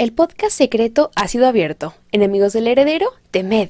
el podcast secreto ha sido abierto. Enemigos del heredero, temed.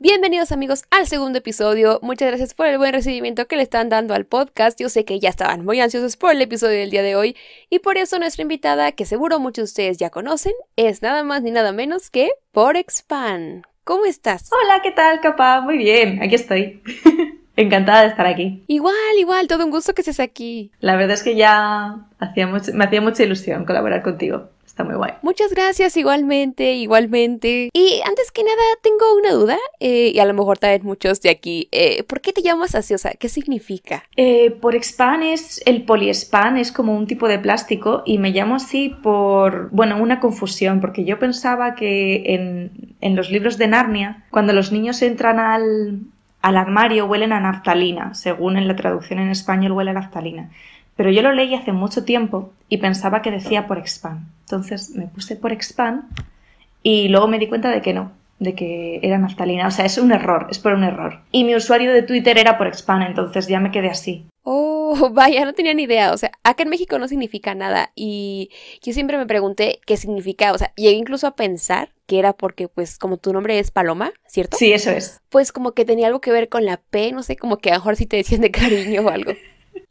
Bienvenidos amigos al segundo episodio. Muchas gracias por el buen recibimiento que le están dando al podcast. Yo sé que ya estaban muy ansiosos por el episodio del día de hoy y por eso nuestra invitada, que seguro muchos de ustedes ya conocen, es nada más ni nada menos que Porexpan. ¿Cómo estás? Hola, ¿qué tal, capa? Muy bien, aquí estoy. Encantada de estar aquí. Igual, igual, todo un gusto que estés aquí. La verdad es que ya hacía me hacía mucha ilusión colaborar contigo. Está muy guay. Muchas gracias, igualmente, igualmente. Y antes que nada, tengo una duda, eh, y a lo mejor también muchos de aquí. Eh, ¿Por qué te llamas así? O sea, ¿qué significa? Eh, por expan es el poliespan, es como un tipo de plástico, y me llamo así por, bueno, una confusión, porque yo pensaba que en, en los libros de Narnia, cuando los niños entran al, al armario huelen a naftalina, según en la traducción en español huele a naftalina. Pero yo lo leí hace mucho tiempo y pensaba que decía por expand. Entonces me puse por expand y luego me di cuenta de que no, de que era naftalina. O sea, es un error, es por un error. Y mi usuario de Twitter era por expand, entonces ya me quedé así. Vaya, no tenía ni idea. O sea, acá en México no significa nada. Y yo siempre me pregunté qué significa. O sea, llegué incluso a pensar que era porque, pues, como tu nombre es Paloma, ¿cierto? Sí, eso es. Pues como que tenía algo que ver con la P, no sé, como que a lo mejor sí te decían de cariño o algo.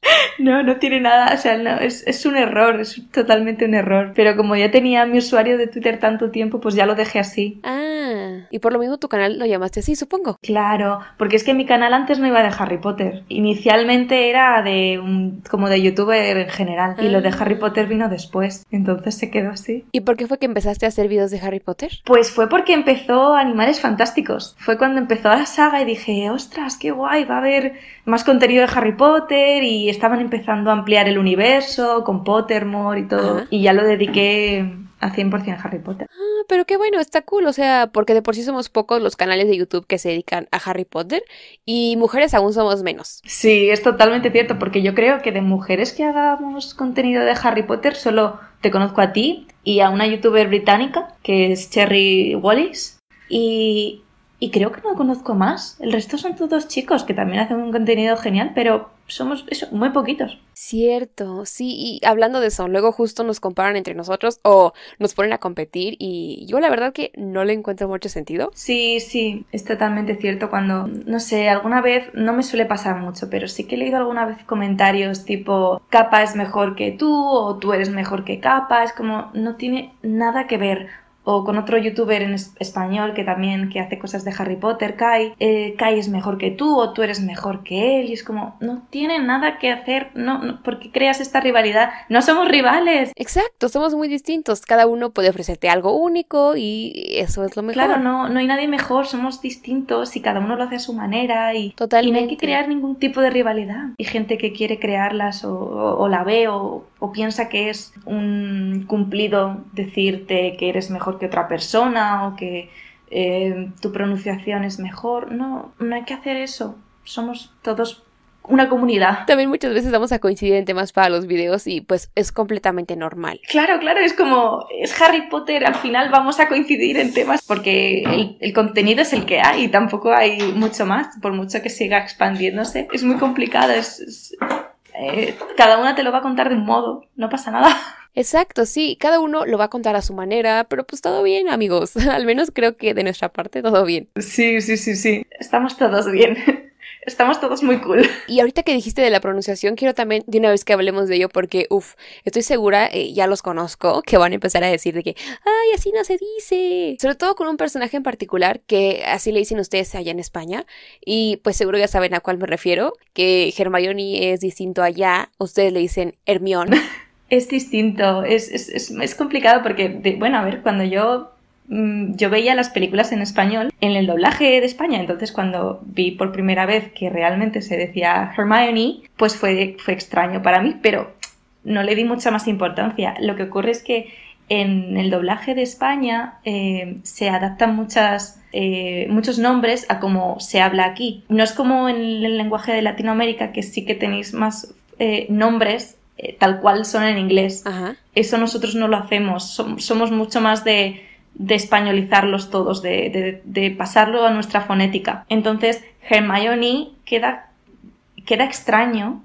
No, no tiene nada, o sea, no, es, es, un error, es totalmente un error. Pero como ya tenía mi usuario de Twitter tanto tiempo, pues ya lo dejé así. Ah, y por lo mismo tu canal lo llamaste así, supongo. Claro, porque es que mi canal antes no iba de Harry Potter. Inicialmente era de un, como de youtuber en general. Y lo de Harry ah. Potter vino después. Entonces se quedó así. ¿Y por qué fue que empezaste a hacer videos de Harry Potter? Pues fue porque empezó Animales Fantásticos. Fue cuando empezó la saga y dije, ostras, qué guay, va a haber más contenido de Harry Potter y estaban empezando a ampliar el universo con Pottermore y todo. Y ya lo dediqué a 100% a Harry Potter. Ah, pero qué bueno, está cool, o sea, porque de por sí somos pocos los canales de YouTube que se dedican a Harry Potter y mujeres aún somos menos. Sí, es totalmente cierto, porque yo creo que de mujeres que hagamos contenido de Harry Potter solo te conozco a ti y a una youtuber británica que es Cherry Wallis y, y creo que no conozco más. El resto son todos chicos que también hacen un contenido genial, pero somos eso, muy poquitos. Cierto, sí, y hablando de eso, luego justo nos comparan entre nosotros o nos ponen a competir y yo la verdad que no le encuentro mucho sentido. Sí, sí, es totalmente cierto cuando, no sé, alguna vez, no me suele pasar mucho, pero sí que he leído alguna vez comentarios tipo, capa es mejor que tú o tú eres mejor que capa, es como, no tiene nada que ver o con otro youtuber en español que también que hace cosas de Harry Potter, Kai, eh, Kai es mejor que tú o tú eres mejor que él y es como no tiene nada que hacer, no, no porque creas esta rivalidad, no somos rivales. Exacto, somos muy distintos, cada uno puede ofrecerte algo único y eso es lo mejor. Claro, no, no hay nadie mejor, somos distintos y cada uno lo hace a su manera y, Totalmente. y no hay que crear ningún tipo de rivalidad. Hay gente que quiere crearlas o, o la ve o, o piensa que es un cumplido decirte que eres mejor que otra persona o que eh, tu pronunciación es mejor. No, no hay que hacer eso. Somos todos una comunidad. También muchas veces vamos a coincidir en temas para los videos y pues es completamente normal. Claro, claro, es como es Harry Potter, al final vamos a coincidir en temas porque el, contenido es el que hay y tampoco hay mucho más, por mucho que siga expandiéndose. Es muy complicado, es, eh, cada una te lo va a contar de un modo, no pasa nada. Exacto, sí, cada uno lo va a contar a su manera, pero pues todo bien, amigos. Al menos creo que de nuestra parte todo bien. Sí, sí, sí, sí. Estamos todos bien. Estamos todos muy cool. Y ahorita que dijiste de la pronunciación, quiero también de una vez que hablemos de ello, porque, uff, estoy segura, eh, ya los conozco, que van a empezar a decir de que, ay, así no se dice. Sobre todo con un personaje en particular, que así le dicen ustedes allá en España, y pues seguro ya saben a cuál me refiero, que Hermione es distinto allá, ustedes le dicen Hermión. Es distinto, es, es, es, complicado porque, bueno, a ver, cuando yo, yo veía las películas en español, en el doblaje de España, entonces cuando vi por primera vez que realmente se decía Hermione, pues fue, fue extraño para mí, pero no le di mucha más importancia. Lo que ocurre es que en el doblaje de España eh, se adaptan muchas, eh, muchos nombres a cómo se habla aquí. No es como en el lenguaje de Latinoamérica, que sí que tenéis más eh, nombres tal cual son en inglés. Eso nosotros no lo hacemos. somos mucho más de, de españolizarlos todos, de, de, pasarlo a nuestra fonética. Entonces, Hermione queda, queda extraño,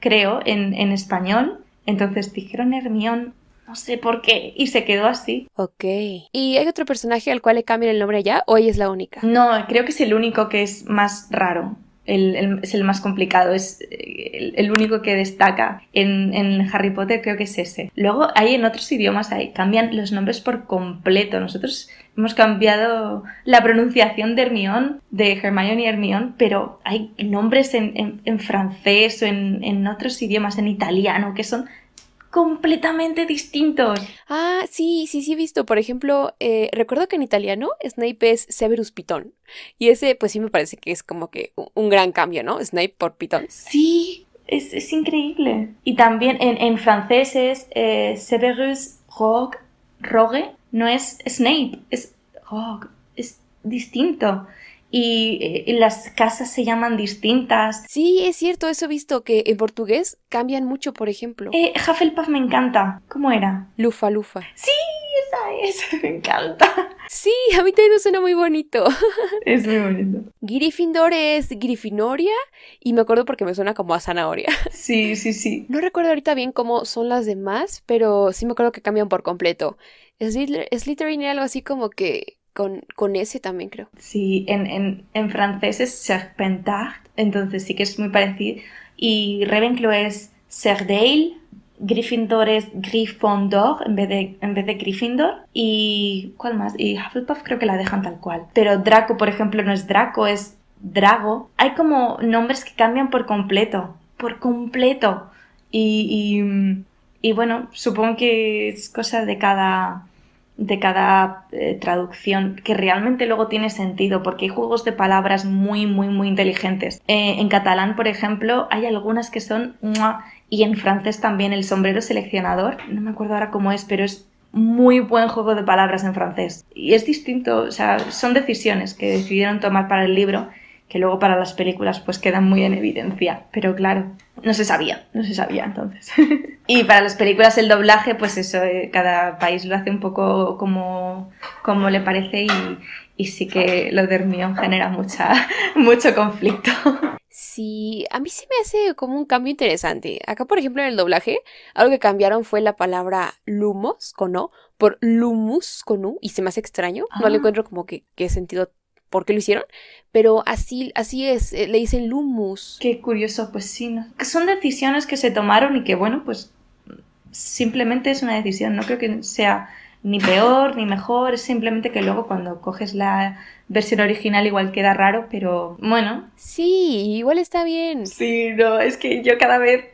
creo, en, en español. Entonces dijeron Hermión, no sé por qué, y se quedó así. Ok. ¿Y hay otro personaje al cual le cambian el nombre allá o ella es la única? No, creo que es el único que es más raro. Es el más complicado, es eh, el, único que destaca en, Harry Potter, creo que es ese. Luego hay en otros idiomas, hay, cambian los nombres por completo. Nosotros hemos cambiado la pronunciación de Hermione, de Hermione y Hermione, pero hay nombres en francés o en otros idiomas, en italiano, que son completamente distintos. Ah, sí, sí, sí he visto. Por ejemplo, eh, recuerdo que en italiano Snape es Severus Pitón. Y ese, pues sí me parece que es como que un gran cambio, ¿no? Snape por Pitón. Sí, es, increíble. Y también en, francés es eh, Severus Rogue, Rogue, no es Snape, es Rogue, es distinto y, las casas se llaman distintas. Sí, es cierto, eso he visto que en portugués cambian mucho, por ejemplo. Eh, Hufflepuff me encanta. ¿Cómo era? Lufa, lufa. Sí, esa es, me encanta. Sí, a mí también me suena muy bonito. Es muy bonito. Gryffindor es Gryffinoria y me acuerdo porque me suena como a zanahoria. Sí, sí, sí. No recuerdo ahorita bien cómo son las demás, pero sí me acuerdo que cambian por completo. Slytherin era algo así como que con, ese también creo. Sí, en, francés es Serpentard, entonces sí que es muy parecido. Y Ravenclaw es Serdale, Gryffindor es Gryffondor en vez de, en vez de Gryffindor. Y. ¿Cuál más? Y Hufflepuff creo que la dejan tal cual. Pero Draco, por ejemplo, no es Draco, es Drago. Hay como nombres que cambian por completo. Por completo. Y, y bueno, supongo que es cosa de cada, de cada eh, traducción que realmente luego tiene sentido porque hay juegos de palabras muy muy muy inteligentes. Eh, en catalán por ejemplo hay algunas que son y en francés también el sombrero seleccionador. No me acuerdo ahora cómo es pero es muy buen juego de palabras en francés. Y es distinto o sea son decisiones que decidieron tomar para el libro que luego para las películas pues quedan muy en evidencia. Pero claro, no se sabía, no se sabía entonces. y para las películas el doblaje, pues eso, eh, cada país lo hace un poco como, como le parece y, y sí que lo de Hermione genera mucha, mucho conflicto. Sí, a mí sí me hace como un cambio interesante. Acá, por ejemplo, en el doblaje, algo que cambiaron fue la palabra lumos con O por lumus con U y se me hace extraño. No le ah. encuentro como que qué sentido por qué lo hicieron, pero así, así es, eh, le dicen Lumus. Qué curioso, pues sí, ¿no? Son decisiones que se tomaron y que, bueno, pues simplemente es una decisión, no creo que sea ni peor ni mejor, es simplemente que luego cuando coges la versión original igual queda raro, pero bueno. Sí, igual está bien. Sí, no, es que yo cada vez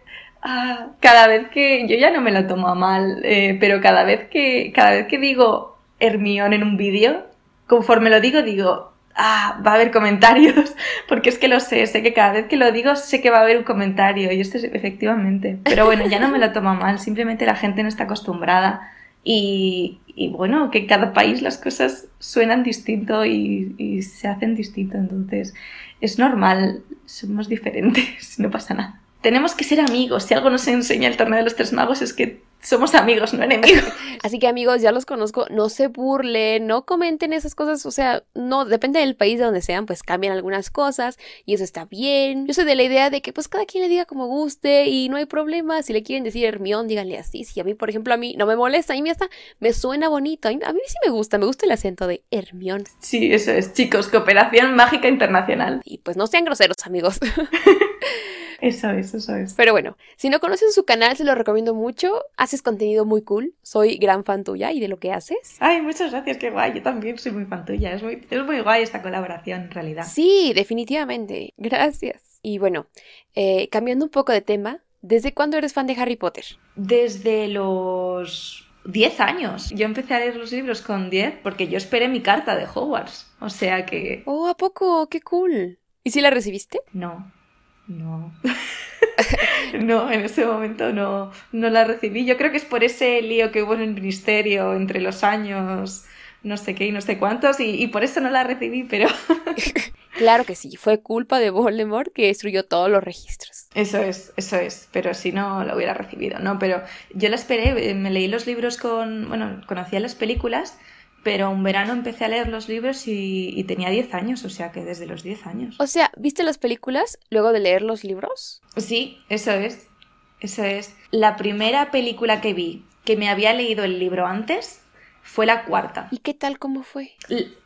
ah, cada vez que yo ya no me lo tomo a mal, eh, pero cada vez que cada vez que digo Hermione en un vídeo, conforme lo digo digo ah, va a haber comentarios, porque es que lo sé, sé que cada vez que lo digo sé que va a haber un comentario y esto es efectivamente. Pero bueno, ya no me lo tomo mal, simplemente la gente no está acostumbrada y, bueno, que en cada país las cosas suenan distinto y, y se hacen distinto, entonces es normal, somos diferentes, no pasa nada. Tenemos que ser amigos, si algo nos enseña el torneo de los tres magos es que somos amigos, no enemigos. Así que amigos, ya los conozco, no se burlen, no comenten esas cosas, o sea, no, depende del país de donde sean, pues cambian algunas cosas y eso está bien. Yo soy de la idea de que pues cada quien le diga como guste y no hay problema, si le quieren decir Hermión, díganle así, si a mí, por ejemplo, a mí no me molesta, a mí hasta me suena bonito, a mí, sí me gusta, me gusta el acento de Hermión. Sí, eso es, chicos, cooperación mágica internacional. Y pues no sean groseros, amigos. Eso es, eso es. Pero bueno, si no conocen su canal, se lo recomiendo mucho. Haces contenido muy cool. Soy gran fan tuya y de lo que haces. Ay, muchas gracias, qué guay. Yo también soy muy fan tuya. Es muy, es muy guay esta colaboración, en realidad. Sí, definitivamente. Gracias. Y bueno, eh, cambiando un poco de tema, ¿desde cuándo eres fan de Harry Potter? Desde los 10 años. Yo empecé a leer los libros con 10 porque yo esperé mi carta de Hogwarts. O sea que... Oh, ¿a poco? ¡Qué cool! ¿Y si la recibiste? No. No. no, en ese momento no, no la recibí. Yo creo que es por ese lío que hubo en el ministerio entre los años no sé qué y no sé cuántos y, por eso no la recibí, pero... claro que sí, fue culpa de Voldemort que destruyó todos los registros. Eso es, eso es, pero si no la hubiera recibido, ¿no? Pero yo la esperé, eh, me leí los libros con, bueno, conocía las películas pero un verano empecé a leer los libros y, tenía 10 años, o sea que desde los 10 años. O sea, ¿viste las películas luego de leer los libros? Sí, eso es. Eso es. La primera película que vi que me había leído el libro antes fue la cuarta. ¿Y qué tal cómo fue?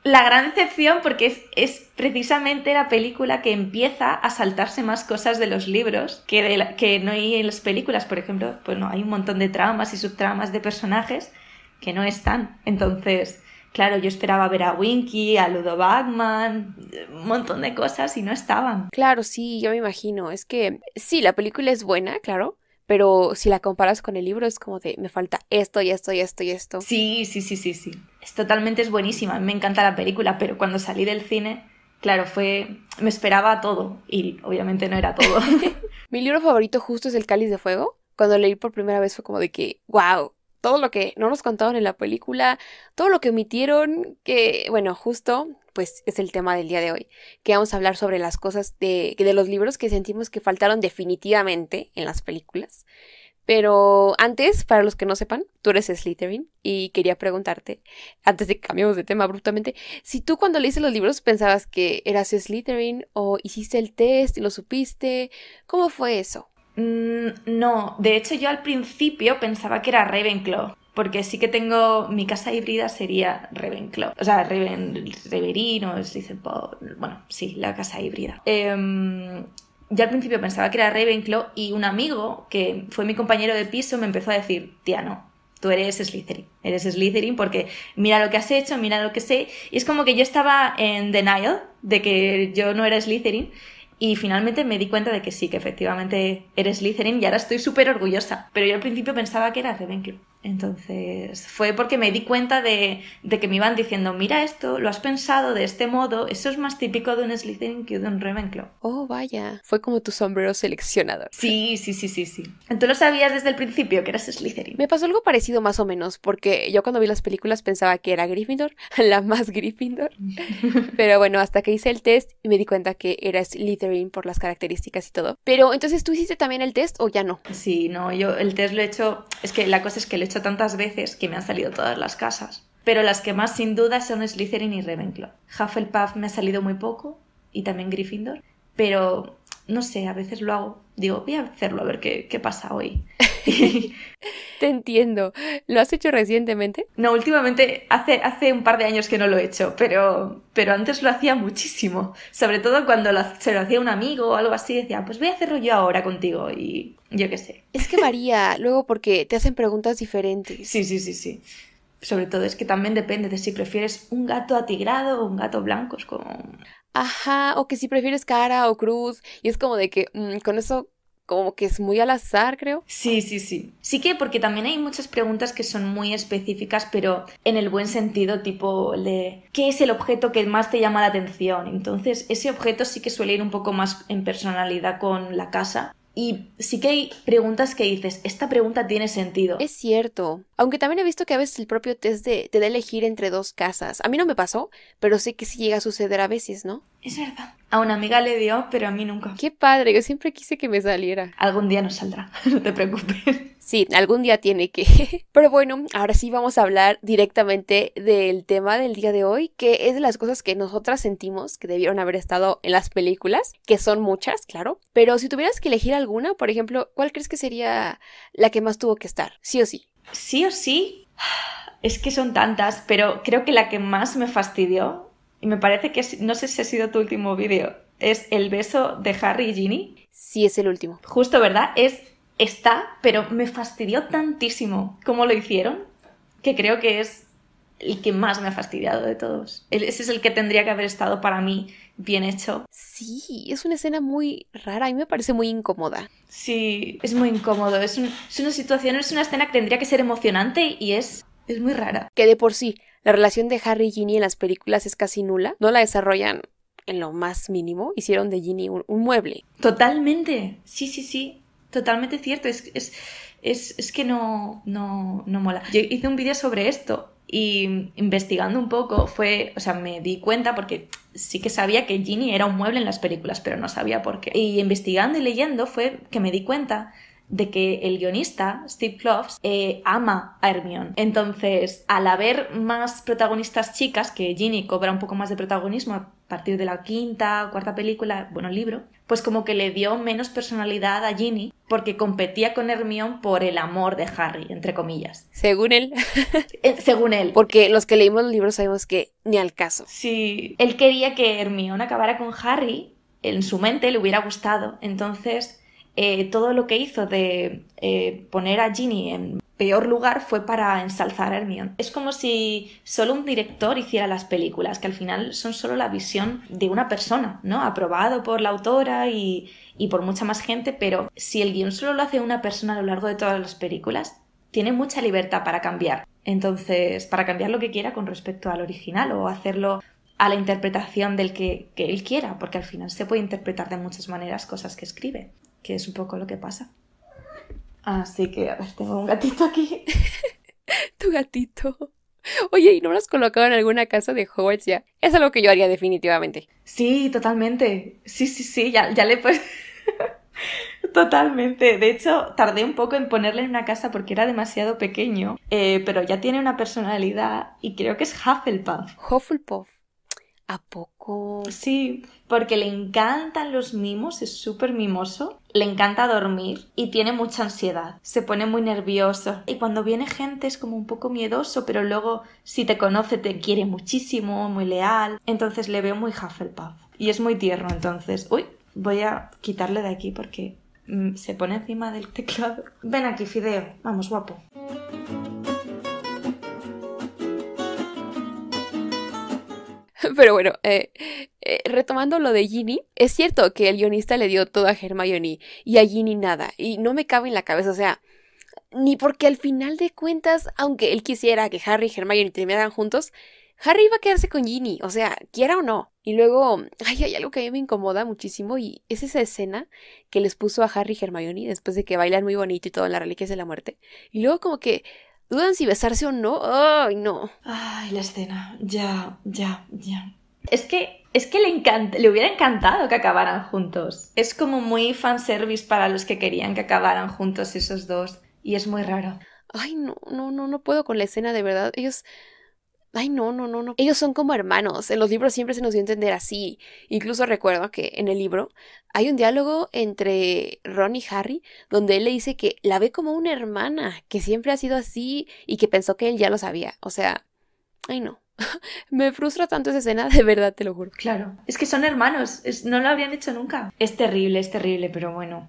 La gran excepción porque es, es, precisamente la película que empieza a saltarse más cosas de los libros que, de que no hay en las películas. Por ejemplo, pues no, hay un montón de tramas y subtramas de personajes que no están. Entonces, claro, yo esperaba ver a Winky, a Ludo Bagman, un montón de cosas y no estaban. Claro, sí, yo me imagino. Es que sí, la película es buena, claro pero si la comparas con el libro es como de me falta esto y esto y esto y esto. Sí, sí, sí, sí, sí. Es totalmente es buenísima, me encanta la película, pero cuando salí del cine, claro, fue me esperaba todo y obviamente no era todo. Mi libro favorito justo es El Cáliz de Fuego. Cuando leí por primera vez fue como de que, wow, todo lo que no nos contaron en la película, todo lo que omitieron, que, bueno, justo pues es el tema del día de hoy, que vamos a hablar sobre las cosas de, de los libros que sentimos que faltaron definitivamente en las películas. Pero antes, para los que no sepan, tú eres Slytherin y quería preguntarte, antes de que cambiemos de tema abruptamente, si tú cuando leíste los libros pensabas que eras Slytherin o hiciste el test y lo supiste, ¿cómo fue eso? Mm, no, de hecho yo al principio pensaba que era Ravenclaw porque sí que tengo, mi casa híbrida sería Ravenclaw, o sea, Raven, bueno, sí, la casa híbrida. Eh, yo al principio pensaba que era Ravenclaw y un amigo que fue mi compañero de piso me empezó a decir, tía, no, tú eres Slytherin, eres Slytherin porque mira lo que has hecho, mira lo que sé. Y es como que yo estaba en denial de que yo no era Slytherin y finalmente me di cuenta de que sí, que efectivamente eres Slytherin y ahora estoy súper orgullosa. Pero yo al principio pensaba que era Ravenclaw. Entonces fue porque me di cuenta de, que me iban diciendo, mira esto, lo has pensado de este modo, eso es más típico de un Slytherin que de un Ravenclaw. Oh, vaya, fue como tu sombrero seleccionador. Sí, sí, sí, sí, sí. ¿Tú lo sabías desde el principio que eras Slytherin? Me pasó algo parecido más o menos, porque yo cuando vi las películas pensaba que era Gryffindor, la más Gryffindor. Pero bueno, hasta que hice el test y me di cuenta que era Slytherin por las características y todo. Pero entonces, ¿tú hiciste también el test o ya no? Sí, no, yo el test lo he hecho, es que la cosa es que lo hecho tantas veces que me han salido todas las casas. Pero las que más sin duda son Slytherin y Ravenclaw. Hufflepuff me ha salido muy poco y también Gryffindor. Pero no sé, a veces lo hago. Digo, voy a hacerlo a ver qué, qué pasa hoy. Te entiendo. ¿Lo has hecho recientemente? No, últimamente hace, hace un par de años que no lo he hecho, pero, pero antes lo hacía muchísimo. Sobre todo cuando se lo hacía un amigo o algo así, decía, pues voy a hacerlo yo ahora contigo y yo qué sé. Es que varía luego porque te hacen preguntas diferentes. Sí, sí, sí, sí. Sobre todo es que también depende de si prefieres un gato atigrado o un gato blanco. Es como... Ajá, o que si prefieres cara o cruz. Y es como de que mm, con eso como que es muy al azar, creo. Sí, sí, sí. Sí que porque también hay muchas preguntas que son muy específicas, pero en el buen sentido, tipo de ¿qué es el objeto que más te llama la atención? Entonces, ese objeto sí que suele ir un poco más en personalidad con la casa. Y sí que hay preguntas que dices, esta pregunta tiene sentido. Es cierto. Aunque también he visto que a veces el propio test de, te da elegir entre dos casas. A mí no me pasó, pero sé que sí llega a suceder a veces, ¿no? Es verdad. A una amiga le dio, pero a mí nunca. Qué padre, yo siempre quise que me saliera. Algún día nos saldrá, no te preocupes. Sí, algún día tiene que. Pero bueno, ahora sí vamos a hablar directamente del tema del día de hoy, que es de las cosas que nosotras sentimos que debieron haber estado en las películas, que son muchas, claro. Pero si tuvieras que elegir alguna, por ejemplo, ¿cuál crees que sería la que más tuvo que estar? Sí o sí. Sí o sí. Es que son tantas, pero creo que la que más me fastidió y me parece que, no sé si ha sido tu último vídeo, es el beso de Harry y Ginny. Sí, es el último. Justo, ¿verdad? Es, está, pero me fastidió tantísimo cómo lo hicieron, que creo que es el que más me ha fastidiado de todos. Ese es el que tendría que haber estado para mí bien hecho. Sí, es una escena muy rara y me parece muy incómoda. Sí, es muy incómodo. Es, es una situación, es una escena que tendría que ser emocionante y es, es muy rara. Que de por sí la relación de Harry y Ginny en las películas es casi nula. No la desarrollan en lo más mínimo. Hicieron de Ginny un, mueble. Totalmente. Sí, sí, sí. Totalmente cierto. Es, es, es, es que no, no, no mola. Yo hice un vídeo sobre esto y investigando un poco fue, o sea, me di cuenta porque sí que sabía que Ginny era un mueble en las películas, pero no sabía por qué. Y investigando y leyendo fue que me di cuenta de que el guionista, Steve Kloves, eh, ama a Hermione. Entonces, al haber más protagonistas chicas, que Ginny cobra un poco más de protagonismo partir de la quinta o cuarta película, bueno, libro, pues como que le dio menos personalidad a Ginny porque competía con Hermione por el amor de Harry, entre comillas. Según él. Eh, según él. Porque los que leímos los libros sabemos que ni al caso. Sí. Él quería que Hermione acabara con Harry, en su mente le hubiera gustado, entonces eh, todo lo que hizo de eh, poner a Ginny en peor lugar fue para ensalzar a Hermione. Es como si solo un director hiciera las películas, que al final son solo la visión de una persona, ¿no? Aprobado por la autora y, por mucha más gente, pero si el guion solo lo hace una persona a lo largo de todas las películas, tiene mucha libertad para cambiar. Entonces, para cambiar lo que quiera con respecto al original o hacerlo a la interpretación del que él quiera, porque al final se puede interpretar de muchas maneras cosas que escribe, que es un poco lo que pasa. Así que, a ver, tengo un gatito aquí. tu gatito. Oye, ¿y no lo has colocado en alguna casa de Hogwarts ya? Es algo que yo haría definitivamente. Sí, totalmente. Sí, sí, sí, ya, ya le pues. Totalmente. De hecho, tardé un poco en ponerle en una casa porque era demasiado pequeño, eh, pero ya tiene una personalidad y creo que es Hufflepuff. Hufflepuff. ¿A poco? Sí, porque le encantan los mimos, es súper mimoso, le encanta dormir y tiene mucha ansiedad, se pone muy nervioso y cuando viene gente es como un poco miedoso, pero luego si te conoce te quiere muchísimo, muy leal, entonces le veo muy Hufflepuff y es muy tierno entonces. Uy, voy a quitarle de aquí porque mm, se pone encima del teclado. Ven aquí, Fideo, vamos guapo. Pero bueno, eh, eh, retomando lo de Ginny, es cierto que el guionista le dio todo a Hermione y a Ginny nada, y no me cabe en la cabeza, o sea, ni porque al final de cuentas, aunque él quisiera que Harry y Hermione terminaran juntos, Harry iba a quedarse con Ginny, o sea, quiera o no. Y luego, ay, hay algo que a mí me incomoda muchísimo y es esa escena que les puso a Harry y Hermione después de que bailan muy bonito y todo en las reliquias de la muerte. Y luego como que dudan si besarse o no. Ay, no. Ay, la escena. Ya, ya, ya. Es que, es que le, encanta, le hubiera encantado que acabaran juntos. Es como muy fanservice para los que querían que acabaran juntos esos dos. Y es muy raro. Ay, no, no, no, no puedo con la escena, de verdad. Ellos Ay, no, no, no, no. Ellos son como hermanos. En los libros siempre se nos dio a entender así. Incluso recuerdo que en el libro hay un diálogo entre Ron y Harry donde él le dice que la ve como una hermana, que siempre ha sido así y que pensó que él ya lo sabía. O sea, ay, no. Me frustra tanto esa escena, de verdad, te lo juro. Claro. Es que son hermanos. no lo habrían hecho nunca. Es terrible, es terrible, pero bueno.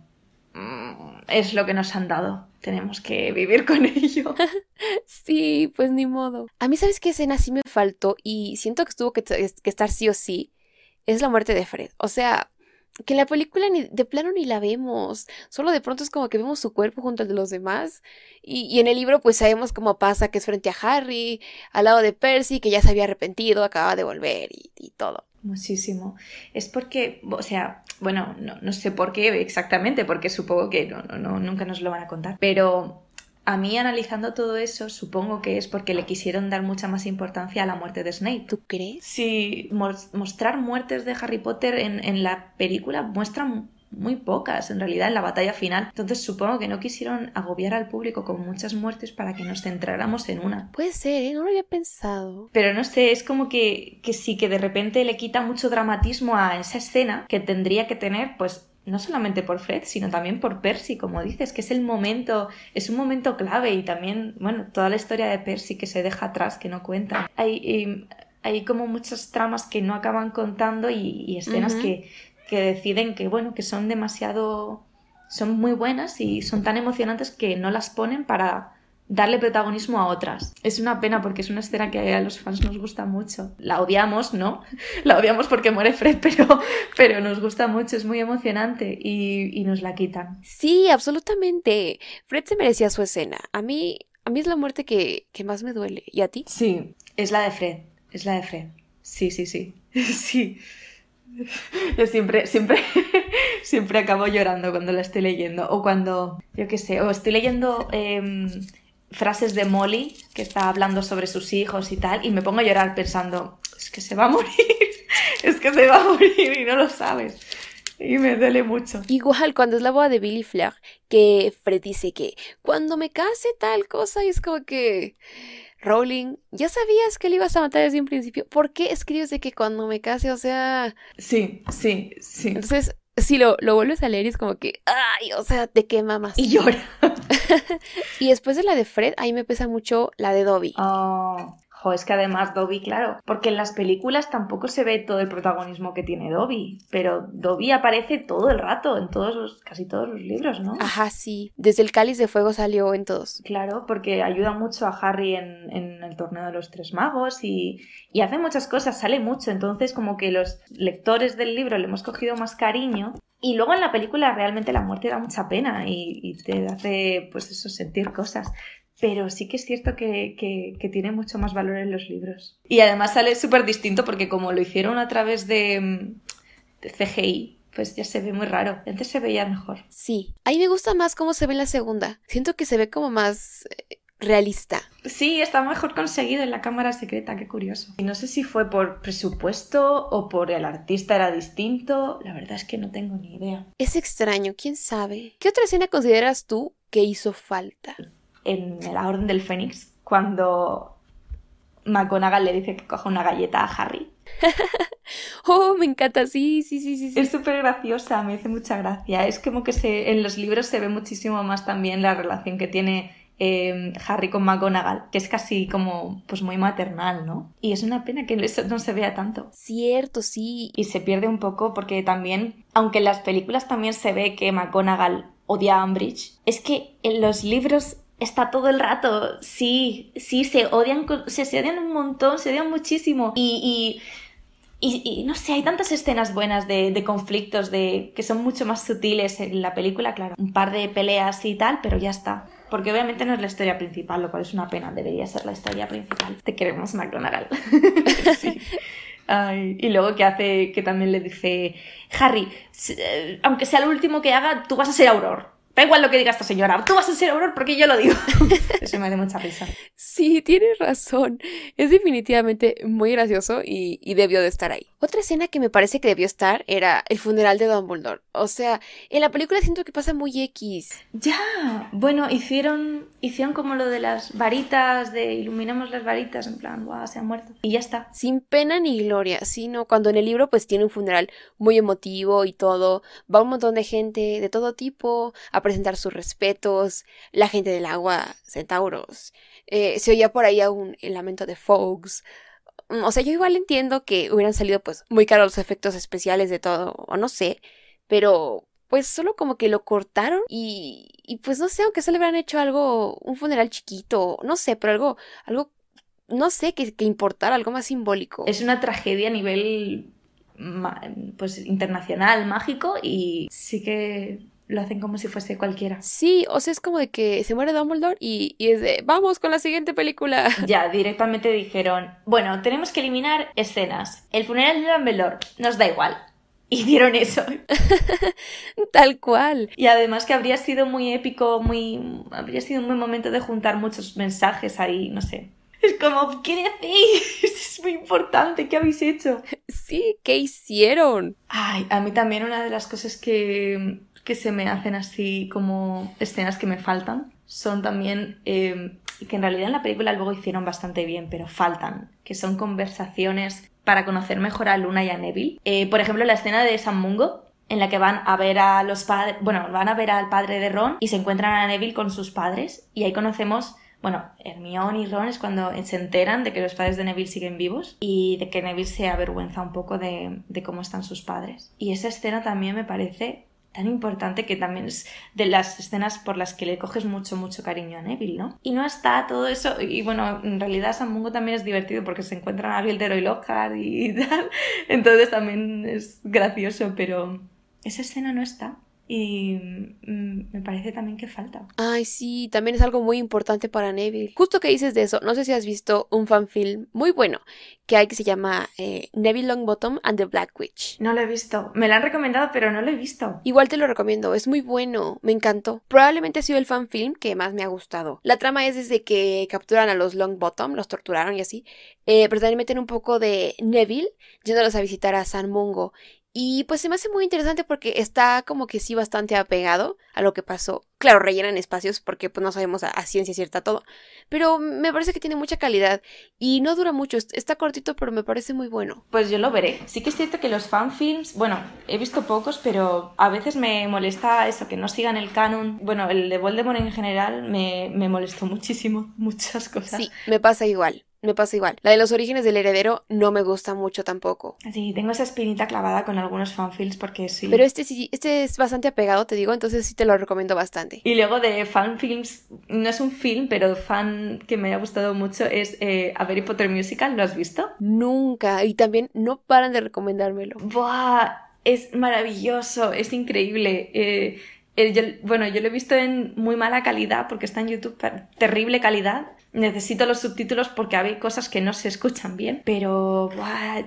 Mm, es lo que nos han dado. Tenemos que vivir con ello. sí, pues ni modo. A mí, ¿sabes qué escena sí me faltó? Y siento que tuvo que, estar sí o sí. Es la muerte de Fred. O sea, que la película ni, de plano ni la vemos. Solo de pronto es como que vemos su cuerpo junto al de los demás. Y, en el libro, pues sabemos cómo pasa, que es frente a Harry, al lado de Percy, que ya se había arrepentido, acaba de volver y todo. Muchísimo. Es porque, o sea, bueno, no, sé por qué exactamente, porque supongo que no, no, nunca nos lo van a contar, pero a mí analizando todo eso, supongo que es porque le quisieron dar mucha más importancia a la muerte de Snape. ¿Tú crees? Sí, mostrar muertes de Harry Potter en, en la película muestran muy pocas en realidad en la batalla final. Entonces supongo que no quisieron agobiar al público con muchas muertes para que nos centráramos en una. Puede ser, ¿eh? no lo había pensado. Pero no sé, es como que, que sí, que de repente le quita mucho dramatismo a esa escena que tendría que tener, pues no solamente por Fred, sino también por Percy, como dices, que es el momento, es un momento clave y también, bueno, toda la historia de Percy que se deja atrás, que no cuenta. Hay, hay como muchas tramas que no acaban contando y, escenas que, que deciden que, bueno, que son demasiado, son muy buenas y son tan emocionantes que no las ponen para darle protagonismo a otras. Es una pena porque es una escena que a los fans nos gusta mucho. La odiamos, ¿no? La odiamos porque muere Fred, pero, pero nos gusta mucho, es muy emocionante y, nos la quitan. Sí, absolutamente. Fred se merecía su escena. A mí, a mí es la muerte que, que más me duele. ¿Y a ti? Sí, es la de Fred. Es la de Fred. Sí, sí, sí. sí. Yo siempre, siempre, siempre acabo llorando cuando la estoy leyendo. O cuando, yo qué sé, o estoy leyendo em, frases de Molly que está hablando sobre sus hijos y tal, y me pongo a llorar pensando, es que se va a morir, es que se va a morir y no lo sabes. y me duele mucho. Igual cuando es la boda de Billy Fleur, que Fred dice que cuando me case tal cosa, y es como que... Rowling, ¿ya sabías que le ibas a matar desde un principio? ¿Por qué escribes de que cuando me case, o sea... Sí, sí, sí. Entonces, si lo, lo vuelves a leer es como que, ay, o sea, te quema más. Y llora. y después de la de Fred, ahí me pesa mucho la de Dobby. Oh. Jo, es que además Dobby, claro, porque en las películas tampoco se ve todo el protagonismo que tiene Dobby, pero Dobby aparece todo el rato en todos los, casi todos los libros, ¿no? Ajá, sí. Desde el Cáliz de Fuego salió en todos. Claro, porque ayuda mucho a Harry en, en el torneo de los tres magos y, y hace muchas cosas, sale mucho, entonces como que los lectores del libro le hemos cogido más cariño y luego en la película realmente la muerte da mucha pena y, y, te hace, pues eso, sentir cosas pero sí que es cierto que, que, que, tiene mucho más valor en los libros. Y además sale súper distinto porque como lo hicieron a través de, de, CGI, pues ya se ve muy raro. Antes se veía mejor. Sí, a mí me gusta más cómo se ve en la segunda. Siento que se ve como más eh, realista. Sí, está mejor conseguido en la cámara secreta, qué curioso. Y no sé si fue por presupuesto o por el artista era distinto, la verdad es que no tengo ni idea. Es extraño, quién sabe. ¿Qué otra escena consideras tú que hizo falta? En la Orden del Fénix cuando McGonagall le dice que coja una galleta a Harry. oh, me encanta, sí, sí, sí, sí. Es súper graciosa, me hace mucha gracia. Es como que se, en los libros se ve muchísimo más también la relación que tiene eh, Harry con McGonagall, que es casi como pues muy maternal, ¿no? Y es una pena que eso no se vea tanto. Cierto, sí. Y se pierde un poco porque también, aunque en las películas también se ve que McGonagall odia a Umbridge, es que en los libros está todo el rato. Sí, sí, se odian, se, se odian un montón, se odian muchísimo. Y, y, y, no sé, hay tantas escenas buenas de, de, conflictos de, que son mucho más sutiles en la película, claro. Un par de peleas y tal, pero ya está. Porque obviamente no es la historia principal, lo cual es una pena, debería ser la historia principal. Te queremos, McGonagall. sí. Ay, y luego que hace, que también le dice, Harry, eh, aunque sea lo último que haga, tú vas a ser Auror. Da igual lo que diga esta señora, tú vas a ser Auror porque yo lo digo. Eso me hace mucha risa. Sí, tienes razón. Es definitivamente muy gracioso y, y, debió de estar ahí. Otra escena que me parece que debió estar era el funeral de Dumbledore. O sea, en la película siento que pasa muy X. Ya, bueno, hicieron, hicieron como lo de las varitas, de iluminamos las varitas, en plan, guau, se ha muerto. Y ya está. Sin pena ni gloria, sino cuando en el libro pues tiene un funeral muy emotivo y todo. Va un montón de gente de todo tipo a presentar sus respetos, la gente del agua, centauros. Eh, se oía por ahí aún el lamento de Fox. O sea, yo igual entiendo que hubieran salido pues muy caros los efectos especiales de todo, o no sé, pero pues solo como que lo cortaron y, y pues no sé, aunque solo le hubieran hecho algo, un funeral chiquito, no sé, pero algo, algo, no sé, que, que importara, algo más simbólico. Es una tragedia a nivel pues internacional, mágico y sí que lo hacen como si fuese cualquiera. Sí, o sea, es como de que se muere Dumbledore y, y es de, vamos con la siguiente película. Ya, directamente dijeron, bueno, tenemos que eliminar escenas. El funeral de Dumbledore, nos da igual. Hicieron eso. Tal cual. Y además que habría sido muy épico, muy... Habría sido un buen momento de juntar muchos mensajes ahí, no sé. Es como, ¿qué hacéis? Es muy importante, ¿qué habéis hecho? Sí, ¿qué hicieron? Ay, a mí también una de las cosas que, que se me hacen así como escenas que me faltan son también, eh, que en realidad en la película luego hicieron bastante bien, pero faltan, que son conversaciones para conocer mejor a Luna y a Neville. Eh, por ejemplo, la escena de San Mungo, en la que van a ver a los padres, bueno, van a ver al padre de Ron y se encuentran a Neville con sus padres y ahí conocemos bueno, Hermione y Ron es cuando se enteran de que los padres de Neville siguen vivos y de que Neville se avergüenza un poco de, de, cómo están sus padres. Y esa escena también me parece tan importante que también es de las escenas por las que le coges mucho, mucho cariño a Neville, ¿no? Y no está todo eso, y bueno, en realidad San Mungo también es divertido porque se encuentran a Gildero y Lockhart y tal, entonces también es gracioso, pero esa escena no está y mm, me parece también que falta. Ay, sí, también es algo muy importante para Neville. Justo que dices de eso, no sé si has visto un fanfilm muy bueno que hay que se llama eh, Neville Longbottom and the Black Witch. No lo he visto. Me lo han recomendado, pero no lo he visto. Igual te lo recomiendo, es muy bueno, me encantó. Probablemente ha sido el fanfilm que más me ha gustado. La trama es desde que capturan a los Longbottom, los torturaron y así, eh, pero también meten un poco de Neville yéndolos a visitar a San Mungo Y pues se me hace muy interesante porque está como que sí bastante apegado a lo que pasó. Claro, rellenan espacios porque pues no sabemos a, ciencia cierta todo. Pero me parece que tiene mucha calidad y no dura mucho. Está cortito, pero me parece muy bueno. Pues yo lo veré. Sí que es cierto que los fanfilms, bueno, he visto pocos, pero a veces me molesta eso, que no sigan el canon. Bueno, el de Voldemort en general me, me molestó muchísimo, muchas cosas. Sí, me pasa igual. Me pasa igual. La de los orígenes del heredero no me gusta mucho tampoco. Sí, tengo esa espinita clavada con algunos fanfilms porque sí. Pero este sí, este es bastante apegado, te digo, entonces sí te lo recomiendo bastante. Y luego de fanfilms, no es un film, pero fan que me ha gustado mucho es eh, A Harry Potter Musical, ¿lo has visto? Nunca, y también no paran de recomendármelo. ¡Buah! Es maravilloso, es increíble. Eh, bueno, yo lo he visto en muy mala calidad porque está en YouTube, terrible calidad. Necesito los subtítulos porque hay cosas que no se escuchan bien, pero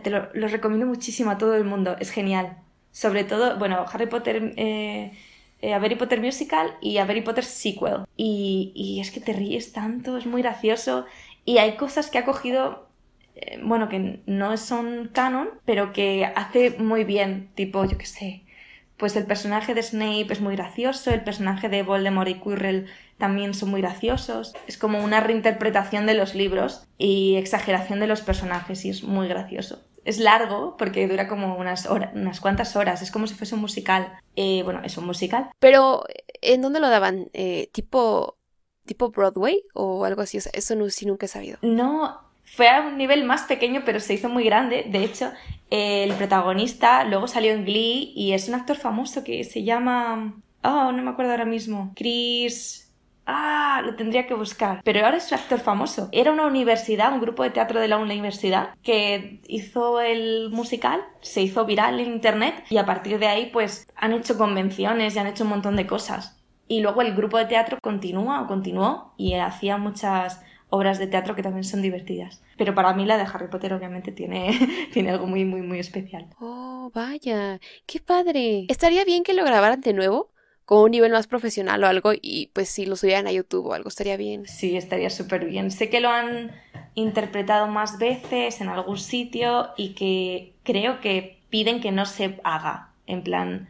te lo, recomiendo muchísimo a todo el mundo, es genial. Sobre todo, bueno, Harry Potter, eh, eh, a Harry Potter Musical y a Harry Potter Sequel. Y, y, es que te ríes tanto, es muy gracioso y hay cosas que ha cogido eh, bueno, que no son canon, pero que hace muy bien, tipo, yo qué sé, pues el personaje de Snape es muy gracioso, el personaje de Voldemort y Quirrell también son muy graciosos. Es como una reinterpretación de los libros y exageración de los personajes y es muy gracioso. Es largo porque dura como unas, horas, unas cuantas horas, es como si fuese un musical. Eh, bueno, es un musical. Pero, ¿en dónde lo daban? Eh, ¿Tipo tipo Broadway o algo así? eso no, sí nunca he sabido. No, fue a un nivel más pequeño, pero se hizo muy grande. De hecho, el protagonista luego salió en Glee y es un actor famoso que se llama... Oh, no me acuerdo ahora mismo. Chris... Ah, lo tendría que buscar. Pero ahora es un actor famoso. Era una universidad, un grupo de teatro de la universidad, que hizo el musical, se hizo viral en internet y a partir de ahí pues han hecho convenciones y han hecho un montón de cosas. Y luego el grupo de teatro continúa o continuó y hacía muchas obras de teatro que también son divertidas. Pero para mí la de Harry Potter obviamente tiene, tiene algo muy, muy, muy especial. Oh, vaya, qué padre. Estaría bien que lo grabaran de nuevo, con un nivel más profesional o algo, y pues si lo subieran a YouTube o algo, estaría bien. Sí, estaría súper bien. Sé que lo han interpretado más veces en algún sitio y que creo que piden que no se haga. En plan,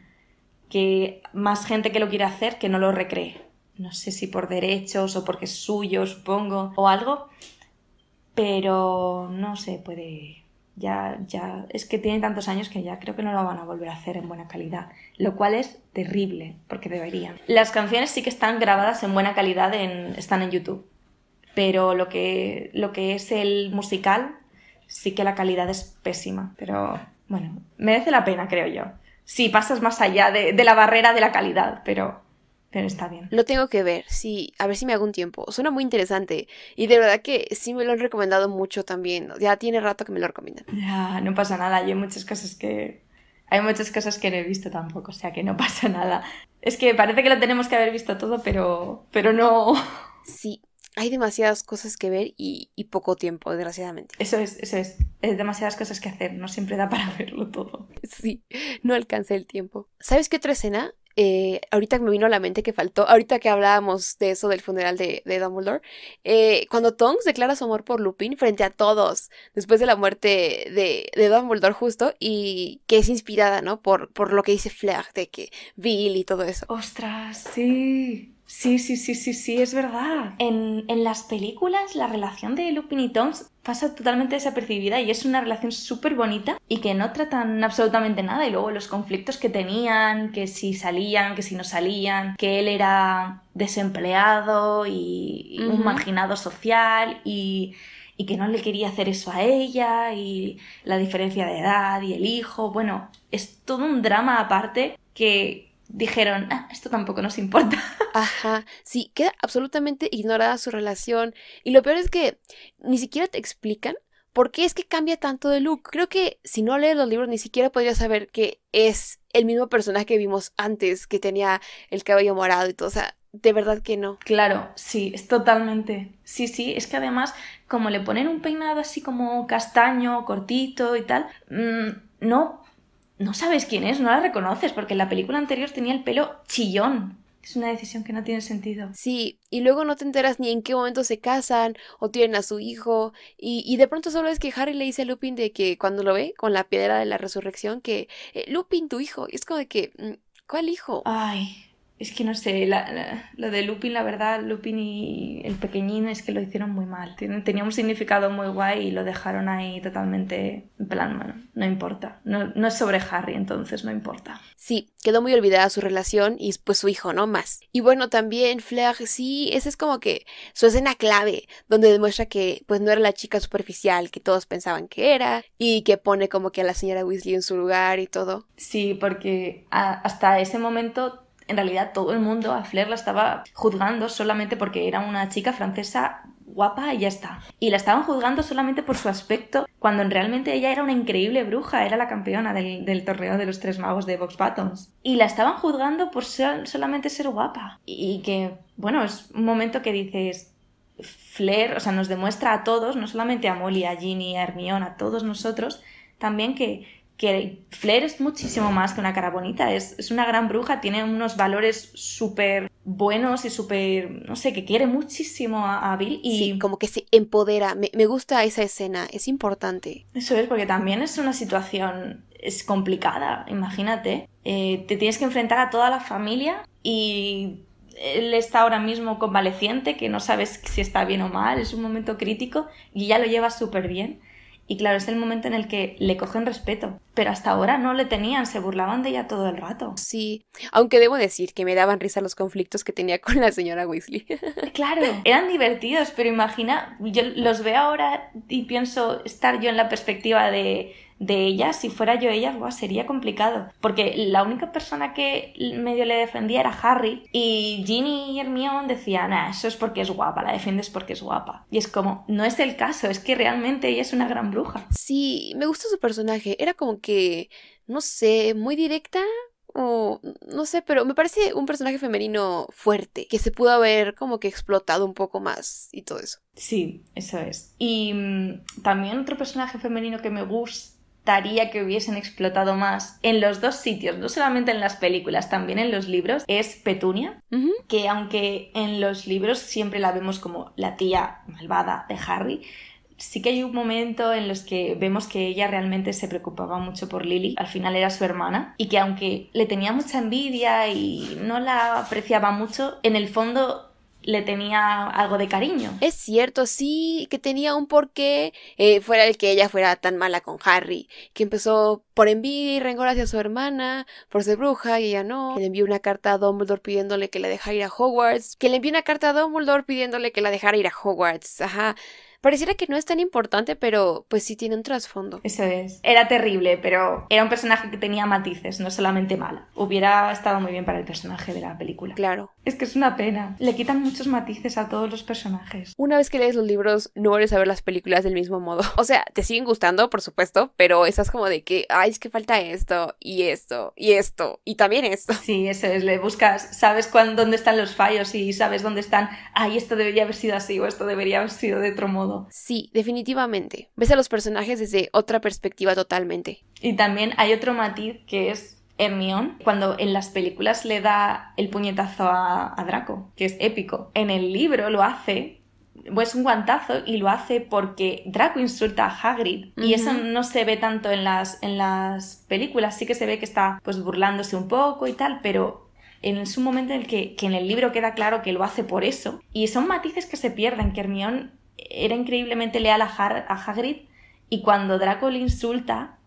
que más gente que lo quiera hacer que no lo recree no sé si por derechos o porque es suyo, supongo, o algo, pero no se puede. Ya, ya, es que tiene tantos años que ya creo que no lo van a volver a hacer en buena calidad, lo cual es terrible, porque deberían. Las canciones sí que están grabadas en buena calidad, en, están en YouTube, pero lo que, lo que es el musical, sí que la calidad es pésima, pero bueno, merece la pena, creo yo. Si pasas más allá de, de la barrera de la calidad, pero pero está bien. Lo tengo que ver, sí, a ver si me hago un tiempo. Suena muy interesante y de verdad que sí me lo han recomendado mucho también. Ya tiene rato que me lo recomiendan. Ya, no pasa nada, hay muchas cosas que... Hay muchas cosas que no he visto tampoco, o sea que no pasa nada. Es que parece que lo tenemos que haber visto todo, pero, pero no. Sí, hay demasiadas cosas que ver y, y, poco tiempo, desgraciadamente. Eso es, eso es. Es demasiadas cosas que hacer, no siempre da para verlo todo. Sí, no alcancé el tiempo. ¿Sabes qué otra escena eh, ahorita me vino a la mente que faltó, ahorita que hablábamos de eso del funeral de, de Dumbledore, eh, cuando Tonks declara su amor por Lupin frente a todos, después de la muerte de, de Dumbledore justo, y que es inspirada, ¿no? Por, por lo que dice Flair, de que Bill y todo eso. ¡Ostras! Sí. Sí, sí, sí, sí, sí, es verdad. En, en las películas la relación de Lupin y Tonks pasa totalmente desapercibida y es una relación súper bonita y que no tratan absolutamente nada. Y luego los conflictos que tenían, que si salían, que si no salían, que él era desempleado y, un marginado social y, y que no le quería hacer eso a ella y la diferencia de edad y el hijo, bueno, es todo un drama aparte que, dijeron, ah, esto tampoco nos importa. Ajá, sí, queda absolutamente ignorada su relación. Y lo peor es que ni siquiera te explican por qué es que cambia tanto de look. Creo que si no lees los libros ni siquiera podrías saber que es el mismo personaje que vimos antes, que tenía el cabello morado y todo. O sea, de verdad que no. Claro, sí, es totalmente. Sí, sí, es que además, como le ponen un peinado así como castaño, cortito y tal, mm, no no sabes quién es, no la reconoces, porque en la película anterior tenía el pelo chillón. Es una decisión que no tiene sentido. Sí, y luego no te enteras ni en qué momento se casan o tienen a su hijo. Y, y de pronto solo es que Harry le dice a Lupin de que cuando lo ve con la piedra de la resurrección, que eh, Lupin, tu hijo. Y es como de que, mm, ¿cuál hijo? Ay, es que no sé, lo de Lupin, la verdad, Lupin y el pequeñín es que lo hicieron muy mal. Tenía un significado muy guay y lo dejaron ahí totalmente en plan, bueno, no importa. No, no es sobre Harry, entonces no importa. Sí, quedó muy olvidada su relación y pues su hijo, ¿no? Más. Y bueno, también Flair, sí, esa es como que su escena clave, donde demuestra que pues no era la chica superficial que todos pensaban que era y que pone como que a la señora Weasley en su lugar y todo. Sí, porque hasta ese momento en realidad todo el mundo a Flair la estaba juzgando solamente porque era una chica francesa guapa y ya está. Y la estaban juzgando solamente por su aspecto, cuando realmente ella era una increíble bruja, era la campeona del, torneo de los tres magos de Box Buttons. Y la estaban juzgando por solamente ser guapa. Y que, bueno, es un momento que dices, Flair, o sea, nos demuestra a todos, no solamente a Molly, a Ginny, a Hermione, a todos nosotros, también que que Flair es muchísimo más que una cara bonita, es, una gran bruja, tiene unos valores súper buenos y súper, no sé, que quiere muchísimo a, Bill y... Sí, como que se empodera, me, gusta esa escena, es importante. Eso es, porque también es una situación, es complicada, imagínate, eh, te tienes que enfrentar a toda la familia y él está ahora mismo convaleciente, que no sabes si está bien o mal, es un momento crítico y ya lo lleva súper bien. Y claro, es el momento en el que le cogen respeto. Pero hasta ahora no le tenían, se burlaban de ella todo el rato. Sí, aunque debo decir que me daban risa los conflictos que tenía con la señora Weasley. claro, eran divertidos, pero imagina, yo los veo ahora y pienso estar yo en la perspectiva de, de ella, si fuera yo ella, sería complicado. Porque la única persona que medio le defendía era Harry y Ginny y Hermione decían, ah, eso es porque es guapa, la defiendes porque es guapa. Y es como, no es el caso, es que realmente ella es una gran bruja. Sí, me gusta su personaje, era como que, no sé, muy directa, o no sé, pero me parece un personaje femenino fuerte, que se pudo haber como que explotado un poco más y todo eso. Sí, eso es. Y mm, también otro personaje femenino que me gusta gustaría que hubiesen explotado más en los dos sitios, no solamente en las películas, también en los libros, es Petunia, que aunque en los libros siempre la vemos como la tía malvada de Harry, sí que hay un momento en los que vemos que ella realmente se preocupaba mucho por Lily, al final era su hermana, y que aunque le tenía mucha envidia y no la apreciaba mucho, en el fondo le tenía algo de cariño. Es cierto, sí, que tenía un porqué eh, fuera el que ella fuera tan mala con Harry, que empezó por envidia y rencor hacia su hermana, por ser bruja y ella no, que le envió una carta a Dumbledore pidiéndole que la dejara ir a Hogwarts, que le envió una carta a Dumbledore pidiéndole que la dejara ir a Hogwarts, ajá. Pareciera que no es tan importante, pero pues sí tiene un trasfondo. Eso es. Era terrible, pero era un personaje que tenía matices, no solamente mala. Hubiera estado muy bien para el personaje de la película. Claro. Es que es una pena. Le quitan muchos matices a todos los personajes. Una vez que lees los libros, no vuelves a ver las películas del mismo modo. O sea, te siguen gustando, por supuesto, pero estás como de que, ay, es que falta esto, y esto, y esto, y también esto. Sí, eso es. Le buscas, sabes cuándo, dónde están los fallos y sabes dónde están, ay, esto debería haber sido así o esto debería haber sido de otro modo. Sí, definitivamente. Ves a los personajes desde otra perspectiva totalmente. Y también hay otro matiz que es Hermione, cuando en las películas le da el puñetazo a, Draco, que es épico. En el libro lo hace pues un guantazo y lo hace porque Draco insulta a Hagrid y eso no se ve tanto en las, en las películas, sí que se ve que está pues burlándose un poco y tal, pero en un momento en el que, que, en el libro queda claro que lo hace por eso y son matices que se pierden, que Hermione era increíblemente leal a, Hagrid y cuando Draco le insulta,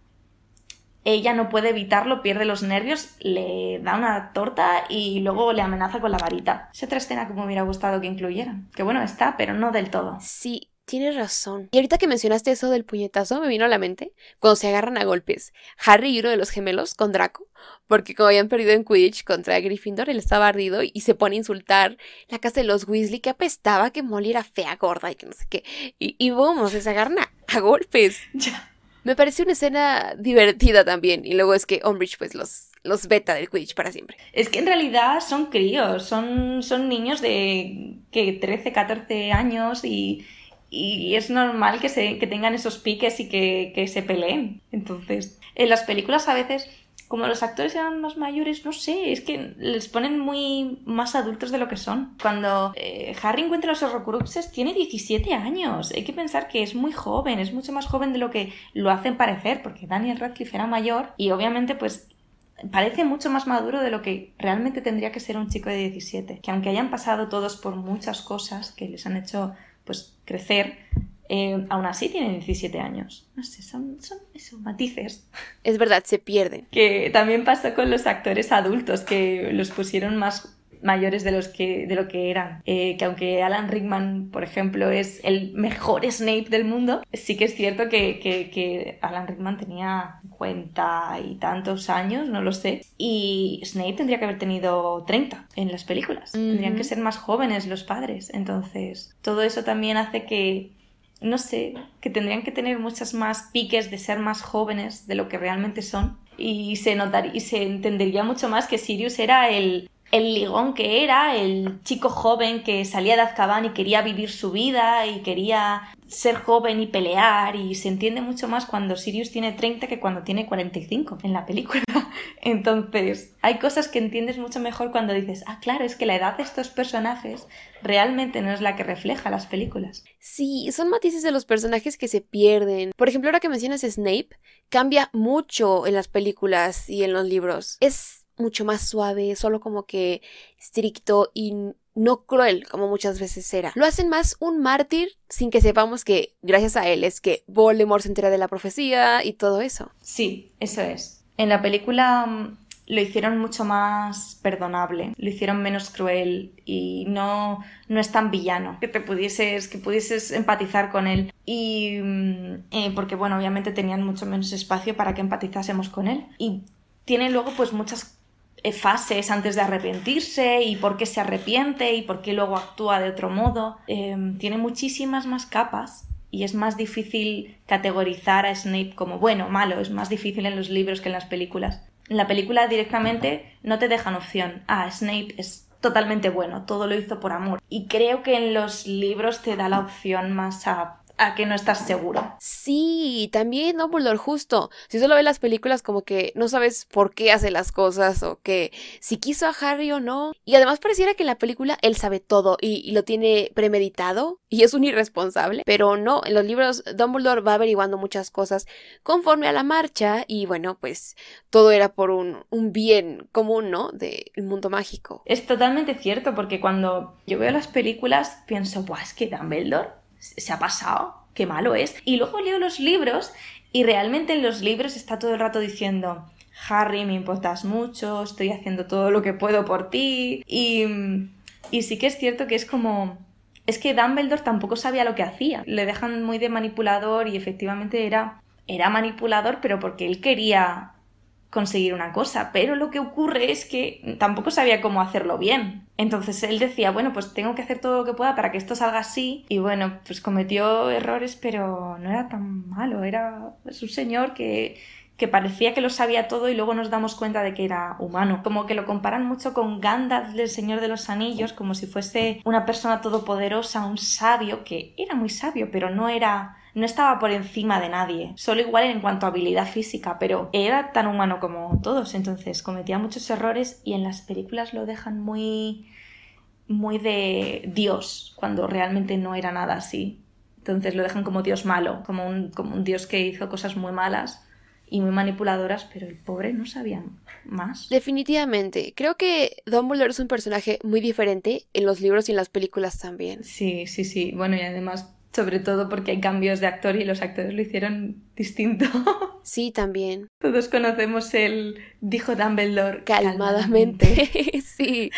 ella no puede evitarlo, pierde los nervios, le da una torta y luego le amenaza con la varita. Es otra escena que me hubiera gustado que incluyeran. Que bueno, está, pero no del todo. Sí, Tienes razón. Y ahorita que mencionaste eso del puñetazo, me vino a la mente cuando se agarran a golpes Harry y uno de los gemelos con Draco, porque como habían perdido en Quidditch contra Gryffindor, él estaba ardido y se pone a insultar la casa de los Weasley que apestaba, que Molly era fea, gorda y que no sé qué. Y, y vamos, se agarran a, golpes. Ya. Me pareció una escena divertida también. Y luego es que Umbridge pues los, los veta del Quidditch para siempre. Es que en realidad son críos, son, son niños de que 13, 14 años y y es normal que, se, que tengan esos piques y que, que se peleen. Entonces, en las películas a veces como los actores eran más mayores, no sé, es que les ponen muy más adultos de lo que son. Cuando eh, Harry encuentra los Horrocruxes tiene 17 años. Hay que pensar que es muy joven, es mucho más joven de lo que lo hacen parecer, porque Daniel Radcliffe era mayor y obviamente pues parece mucho más maduro de lo que realmente tendría que ser un chico de 17. Que aunque hayan pasado todos por muchas cosas que les han hecho pues crecer, eh, aún así tiene 17 años. No sé, son, son esos matices. Es verdad, se pierden. Que también pasa con los actores adultos, que los pusieron más mayores de, los que, de lo que eran. Eh, que aunque Alan Rickman, por ejemplo, es el mejor Snape del mundo, sí que es cierto que, que, Alan Rickman tenía 50 y tantos años, no lo sé, y Snape tendría que haber tenido 30 en las películas. Tendrían que ser más jóvenes los padres. Entonces, todo eso también hace que no sé, que tendrían que tener muchas más piques de ser más jóvenes de lo que realmente son. Y se notaría, y se entendería mucho más que Sirius era el, el ligón que era, el chico joven que salía de Azkaban y quería vivir su vida y quería ser joven y pelear y se entiende mucho más cuando Sirius tiene 30 que cuando tiene 45 en la película. Entonces, hay cosas que entiendes mucho mejor cuando dices, ah, claro, es que la edad de estos personajes realmente no es la que refleja las películas. Sí, son matices de los personajes que se pierden. Por ejemplo, ahora que mencionas Snape, cambia mucho en las películas y en los libros. Es mucho más suave, solo como que estricto y no cruel como muchas veces era. Lo hacen más un mártir sin que sepamos que gracias a él es que Voldemort se entera de la profecía y todo eso. Sí, eso es. En la película mm, lo hicieron mucho más perdonable, lo hicieron menos cruel y no, no es tan villano, que te pudieses, que pudieses empatizar con él. Y mm, eh, porque bueno, obviamente tenían mucho menos espacio para que empatizásemos con él. Y tiene luego pues muchas fases antes de arrepentirse y por qué se arrepiente y por qué luego actúa de otro modo. Em, tiene muchísimas más capas y es más difícil categorizar a Snape como bueno malo, es más difícil en los libros que en las películas. En la película directamente no te dejan opción. Ah, Snape es totalmente bueno, todo lo hizo por amor. Y creo que en los libros te da la opción más a a que no estás seguro. Sí, también Dumbledore justo. Si solo ves las películas como que no sabes por qué hace las cosas o que si quiso a Harry o no. Y además pareciera que en la película él sabe todo y, lo tiene premeditado y es un irresponsable. Pero no, en los libros Dumbledore va averiguando muchas cosas conforme a la marcha y bueno, pues todo era por un, un bien común, ¿no? Del mundo mágico. Es totalmente cierto porque cuando yo veo las películas pienso, Buah, es que Dumbledore se ha pasado, qué malo es. Y luego leo los libros y realmente en los libros está todo el rato diciendo, Harry, me importas mucho, estoy haciendo todo lo que puedo por ti. Y, y sí que es cierto que es como... Es que Dumbledore tampoco sabía lo que hacía. Le dejan muy de manipulador y efectivamente era, era manipulador, pero porque él quería conseguir una cosa, pero lo que ocurre es que tampoco sabía cómo hacerlo bien. Entonces él decía, bueno, pues tengo que hacer todo lo que pueda para que esto salga así. Y bueno, pues cometió errores, pero no era tan malo. Era un señor que, que parecía que lo sabía todo y luego nos damos cuenta de que era humano. Como que lo comparan mucho con Gandalf del Señor de los Anillos, como si fuese una persona todopoderosa, un sabio, que era muy sabio, pero no era no estaba por encima de nadie, solo igual en cuanto a habilidad física, pero era tan humano como todos, entonces cometía muchos errores y en las películas lo dejan muy muy de Dios, cuando realmente no era nada así. Entonces lo dejan como Dios malo, como un, como un Dios que hizo cosas muy malas y muy manipuladoras, pero el pobre no sabía más. Definitivamente. Creo que Dumbledore es un personaje muy diferente en los libros y en las películas también. Sí, sí, sí. Bueno, y además sobre todo porque hay cambios de actor y los actores lo hicieron distinto. Sí, también. Todos conocemos el dijo Dumbledore calmadamente. sí.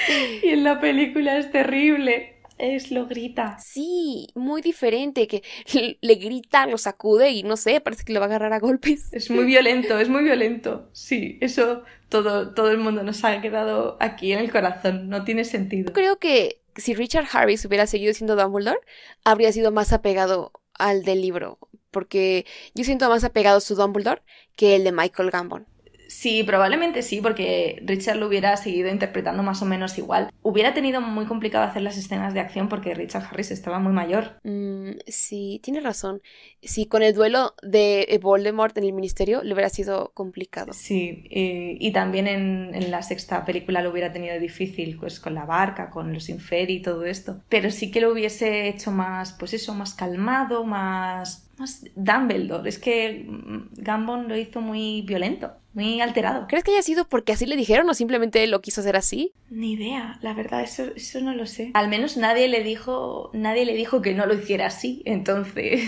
Y en la película es terrible. Es lo grita. Sí, muy diferente, que le grita, lo sacude y no sé, parece que lo va a agarrar a golpes. Es muy violento, es muy violento. Sí, eso todo, todo el mundo nos ha quedado aquí en el corazón, no tiene sentido. Creo que si Richard Harris hubiera seguido siendo Dumbledore, habría sido más apegado al del libro, porque yo siento más apegado a su Dumbledore que el de Michael Gambon. Sí, probablemente sí, porque Richard lo hubiera seguido interpretando más o menos igual. Hubiera tenido muy complicado hacer las escenas de acción porque Richard Harris estaba muy mayor. Mm, sí, tiene razón. Sí, con el duelo de Voldemort en el ministerio le hubiera sido complicado. Sí, y también en, en, la sexta película lo hubiera tenido difícil, pues con la barca, con los inferi y todo esto. Pero sí que lo hubiese hecho más, pues eso, más calmado, más más Dumbledore. Es que mm, Gambon lo hizo muy violento, muy alterado. ¿Crees que haya sido porque así le dijeron o simplemente lo quiso hacer así? Ni idea, la verdad, eso, eso no lo sé. Al menos nadie le dijo, nadie le dijo que no lo hiciera así, entonces.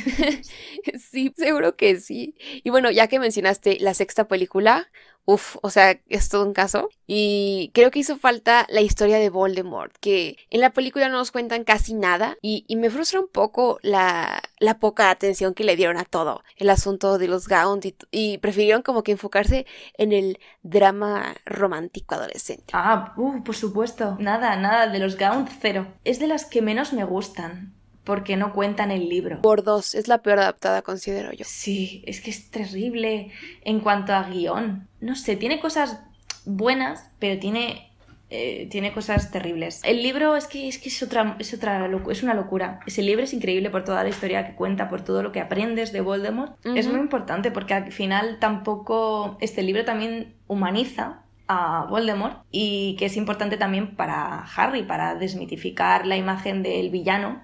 sí, seguro que sí. Y bueno, ya que mencionaste la sexta película, Uf, o sea, es todo un caso. Y creo que hizo falta la historia de Voldemort, que en la película no nos cuentan casi nada y, me frustra un poco la, la, poca atención que le dieron a todo, el asunto de los Gaunt y, y, prefirieron como que enfocarse en el drama romántico adolescente. Ah, uh, por supuesto. Nada, nada, de los Gaunt cero. Es de las que menos me gustan porque no cuentan el libro. Por dos, es la peor adaptada, considero yo. Sí, es que es terrible en cuanto a guion. No sé, tiene cosas buenas, pero tiene, eh, tiene cosas terribles. El libro es que es, que es otra, es, otra es una locura. Ese libro es increíble por toda la historia que cuenta, por todo lo que aprendes de Voldemort. Es muy importante porque al final tampoco, este libro también humaniza a Voldemort y que es importante también para Harry, para desmitificar la imagen del villano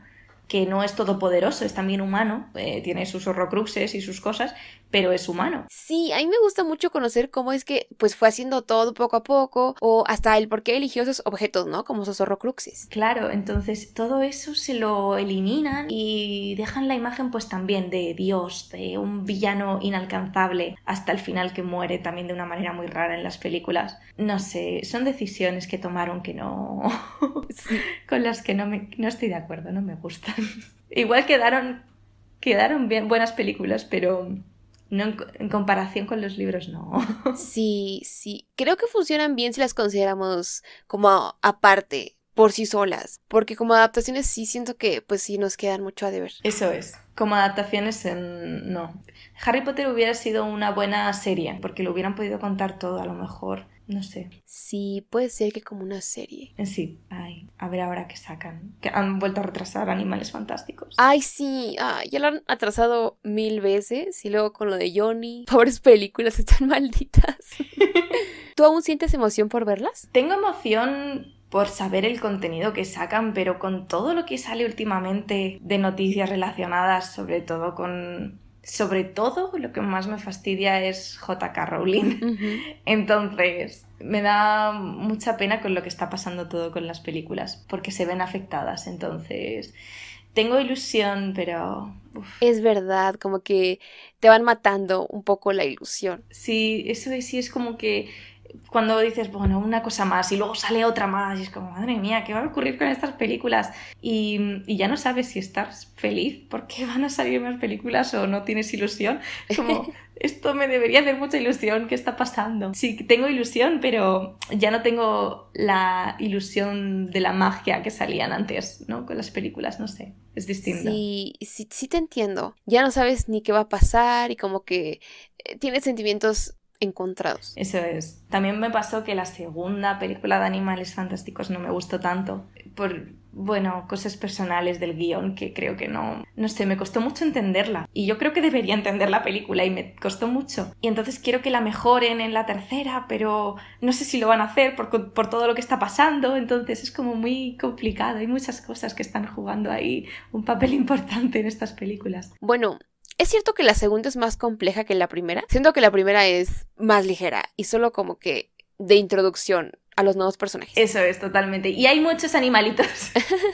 que no es todopoderoso, es también humano, eh, tiene sus horrocruxes y sus cosas, pero es humano. Sí, a mí me gusta mucho conocer cómo es que pues fue haciendo todo poco a poco o hasta el por qué eligió esos objetos, ¿no? Como esos horrocruxes. Claro, entonces todo eso se lo eliminan y dejan la imagen pues también de Dios, de un villano inalcanzable hasta el final que muere también de una manera muy rara en las películas. No sé, son decisiones que tomaron que no... con las que no, me, no estoy de acuerdo, no me gustan. Igual quedaron, quedaron bien buenas películas, pero no en, comparación con los libros, no. Sí, sí. Creo que funcionan bien si las consideramos como aparte, por sí solas. Porque como adaptaciones sí siento que pues sí nos quedan mucho a deber. Eso es. Como adaptaciones no. Harry Potter hubiera sido una buena serie, porque lo hubieran podido contar todo a lo mejor. No sé. Sí, puede ser que como una serie. Sí, ay, a ver ahora qué sacan. Que han vuelto a retrasar Animales Fantásticos. Ay, sí, ya lo han atrasado mil veces. Y luego con lo de Johnny. Pobres películas, están malditas. ¿Tú aún sientes emoción por verlas? Tengo emoción por saber el contenido que sacan, pero con todo lo que sale últimamente de noticias relacionadas, sobre todo con sobre todo lo que más me fastidia es JK Rowling. Entonces, me da mucha pena con lo que está pasando todo con las películas, porque se ven afectadas. Entonces, tengo ilusión, pero... Es verdad, como que te van matando un poco la ilusión. Sí, eso sí es como que cuando dices, bueno, una cosa más y luego sale otra más y es como, madre mía, ¿qué va a ocurrir con estas películas? Y, y ya no sabes si estás feliz porque van a salir más películas o no tienes ilusión. Como, esto me debería hacer mucha ilusión, ¿qué está pasando? Sí, tengo ilusión, pero ya no tengo la ilusión de la magia que salían antes, ¿no? Con las películas, no sé, es distinto. Sí, sí, sí te entiendo. Ya no sabes ni qué va a pasar y como que eh, tienes sentimientos encontrados. Eso es. También me pasó que la segunda película de Animales Fantásticos no me gustó tanto por, bueno, cosas personales del guion que creo que no, no sé, me costó mucho entenderla. Y yo creo que debería entender la película y me costó mucho. Y entonces quiero que la mejoren en la tercera, pero no sé si lo van a hacer por, por todo lo que está pasando. Entonces es como muy complicado. Hay muchas cosas que están jugando ahí un papel importante en estas películas. Bueno, es cierto que la segunda es más compleja que la primera. Siento que la primera es más ligera y solo como que de introducción a los nuevos personajes. Eso es, totalmente. Y hay muchos animalitos.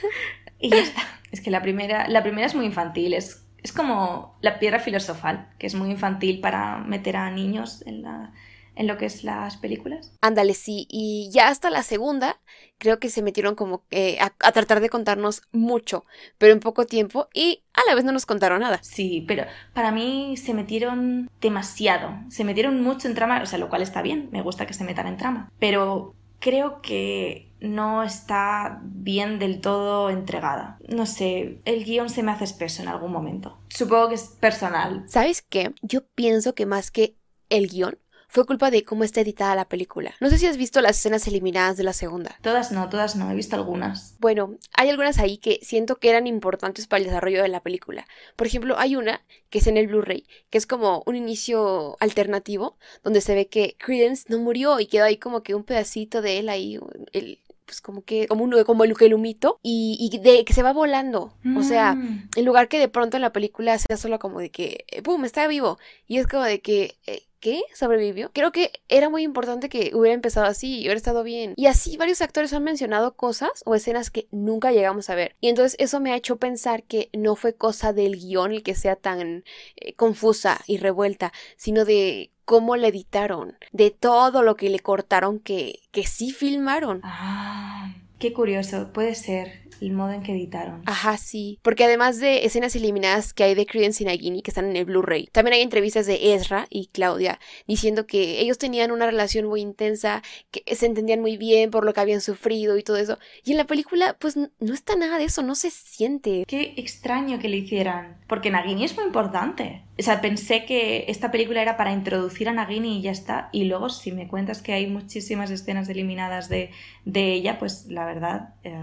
y ya está. Es que la primera, la primera es muy infantil, es, es como la piedra filosofal, que es muy infantil para meter a niños en la, en lo que es las películas. Ándale, sí. Y ya hasta la segunda, creo que se metieron como a, tratar de contarnos mucho, pero en poco tiempo y a la vez no nos contaron nada. Sí, pero para mí se metieron demasiado. Se metieron mucho en trama, o sea, lo cual está bien, me gusta que se metan en trama. Pero creo que no está bien del todo entregada. No sé, el guion se me hace espeso en algún momento. Supongo que es personal. ¿Sabes qué? Yo pienso que más que el guion, fue culpa de cómo está editada la película. No sé si has visto las escenas eliminadas de la segunda. Todas no, todas no, he visto algunas. Bueno, hay algunas ahí que siento que eran importantes para el desarrollo de la película. Por ejemplo, hay una que es en el Blu-ray, que es como un inicio alternativo, donde se ve que Credence no murió y quedó ahí como que un pedacito de él ahí, el, pues como que, como, un, como el, el humito, y, y, de que se va volando. O sea, Mm. en lugar que de pronto en la película sea solo como de que, ¡pum!, está vivo. Y es como de que, eh, ¿qué? ¿Sobrevivió? Creo que era muy importante que hubiera empezado así y hubiera estado bien. Y así varios actores han mencionado cosas o escenas que nunca llegamos a ver. Y entonces eso me ha hecho pensar que no fue cosa del guion el que sea tan eh, confusa y revuelta, sino de cómo le editaron, de todo lo que le cortaron que, que sí filmaron. Ah, qué curioso, puede ser el modo en que editaron. Ajá, sí. Porque además de escenas eliminadas que hay de Credence y Nagini que están en el Blu-ray, también hay entrevistas de Ezra y Claudia diciendo que ellos tenían una relación muy intensa, que se entendían muy bien por lo que habían sufrido y todo eso. Y en la película, pues no está nada de eso, no se siente. Qué extraño que le hicieran, porque Nagini es muy importante. O sea, pensé que esta película era para introducir a Nagini y ya está. Y luego, si me cuentas que hay muchísimas escenas eliminadas de, de ella, pues la verdad, eh,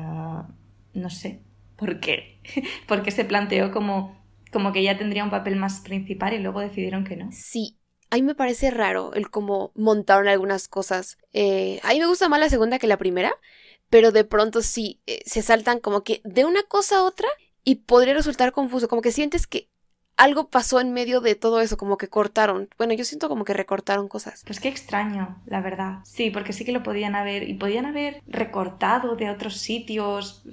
no sé por qué. Porque se planteó como, como que ella tendría un papel más principal y luego decidieron que no. Sí. A mí me parece raro el cómo montaron algunas cosas. Eh, a mí me gusta más la segunda que la primera, pero de pronto sí, eh, se saltan como que de una cosa a otra y podría resultar confuso, como que sientes que algo pasó en medio de todo eso, como que cortaron. Bueno, yo siento como que recortaron cosas. Pues qué extraño, la verdad. Sí, porque sí que lo podían haber, y podían haber recortado de otros sitios.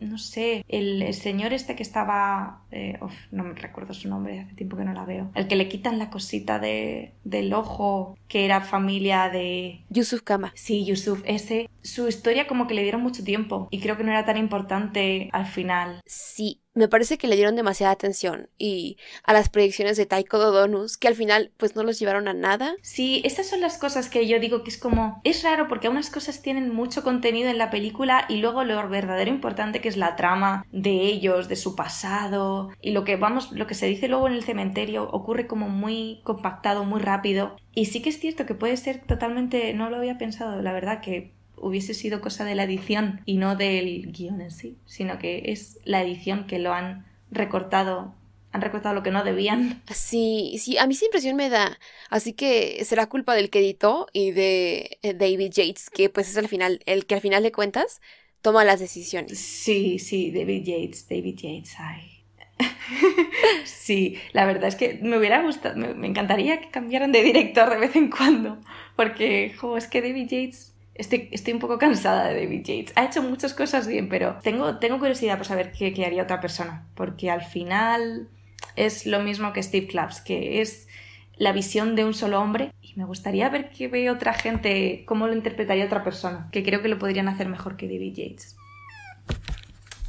No sé, el, el señor este que estaba. eh, uf, no me recuerdo su nombre, hace tiempo que no la veo. El que le quitan la cosita de, del ojo, que era familia de. Yusuf Kama. Sí, Yusuf, ese. Su historia como que le dieron mucho tiempo y creo que no era tan importante al final. Sí, me parece que le dieron demasiada atención y a las predicciones de Taiko Dodonus, que al final pues no los llevaron a nada. Sí, estas son las cosas que yo digo que es como... Es raro porque unas cosas tienen mucho contenido en la película y luego lo verdadero importante que es la trama de ellos, de su pasado y lo que vamos, lo que se dice luego en el cementerio ocurre como muy compactado, muy rápido. Y sí que es cierto que puede ser totalmente... No lo había pensado, la verdad que hubiese sido cosa de la edición y no del guion en sí, sino que es la edición que lo han recortado, han recortado lo que no debían. Sí, sí, a mí esa impresión me da. Así que será culpa del que editó y de eh, David Yates, que pues es al final, el que al final de cuentas toma las decisiones. Sí, sí, David Yates, David Yates, ay. sí, la verdad es que me hubiera gustado, me, me, encantaría que cambiaran de director de vez en cuando, porque, jo, es que David Yates, estoy, estoy un poco cansada de David Yates. Ha hecho muchas cosas bien, pero tengo, tengo curiosidad por saber qué, qué haría otra persona, porque al final es lo mismo que Steve Claps, que es la visión de un solo hombre y me gustaría ver qué ve otra gente, cómo lo interpretaría otra persona, que creo que lo podrían hacer mejor que David Yates.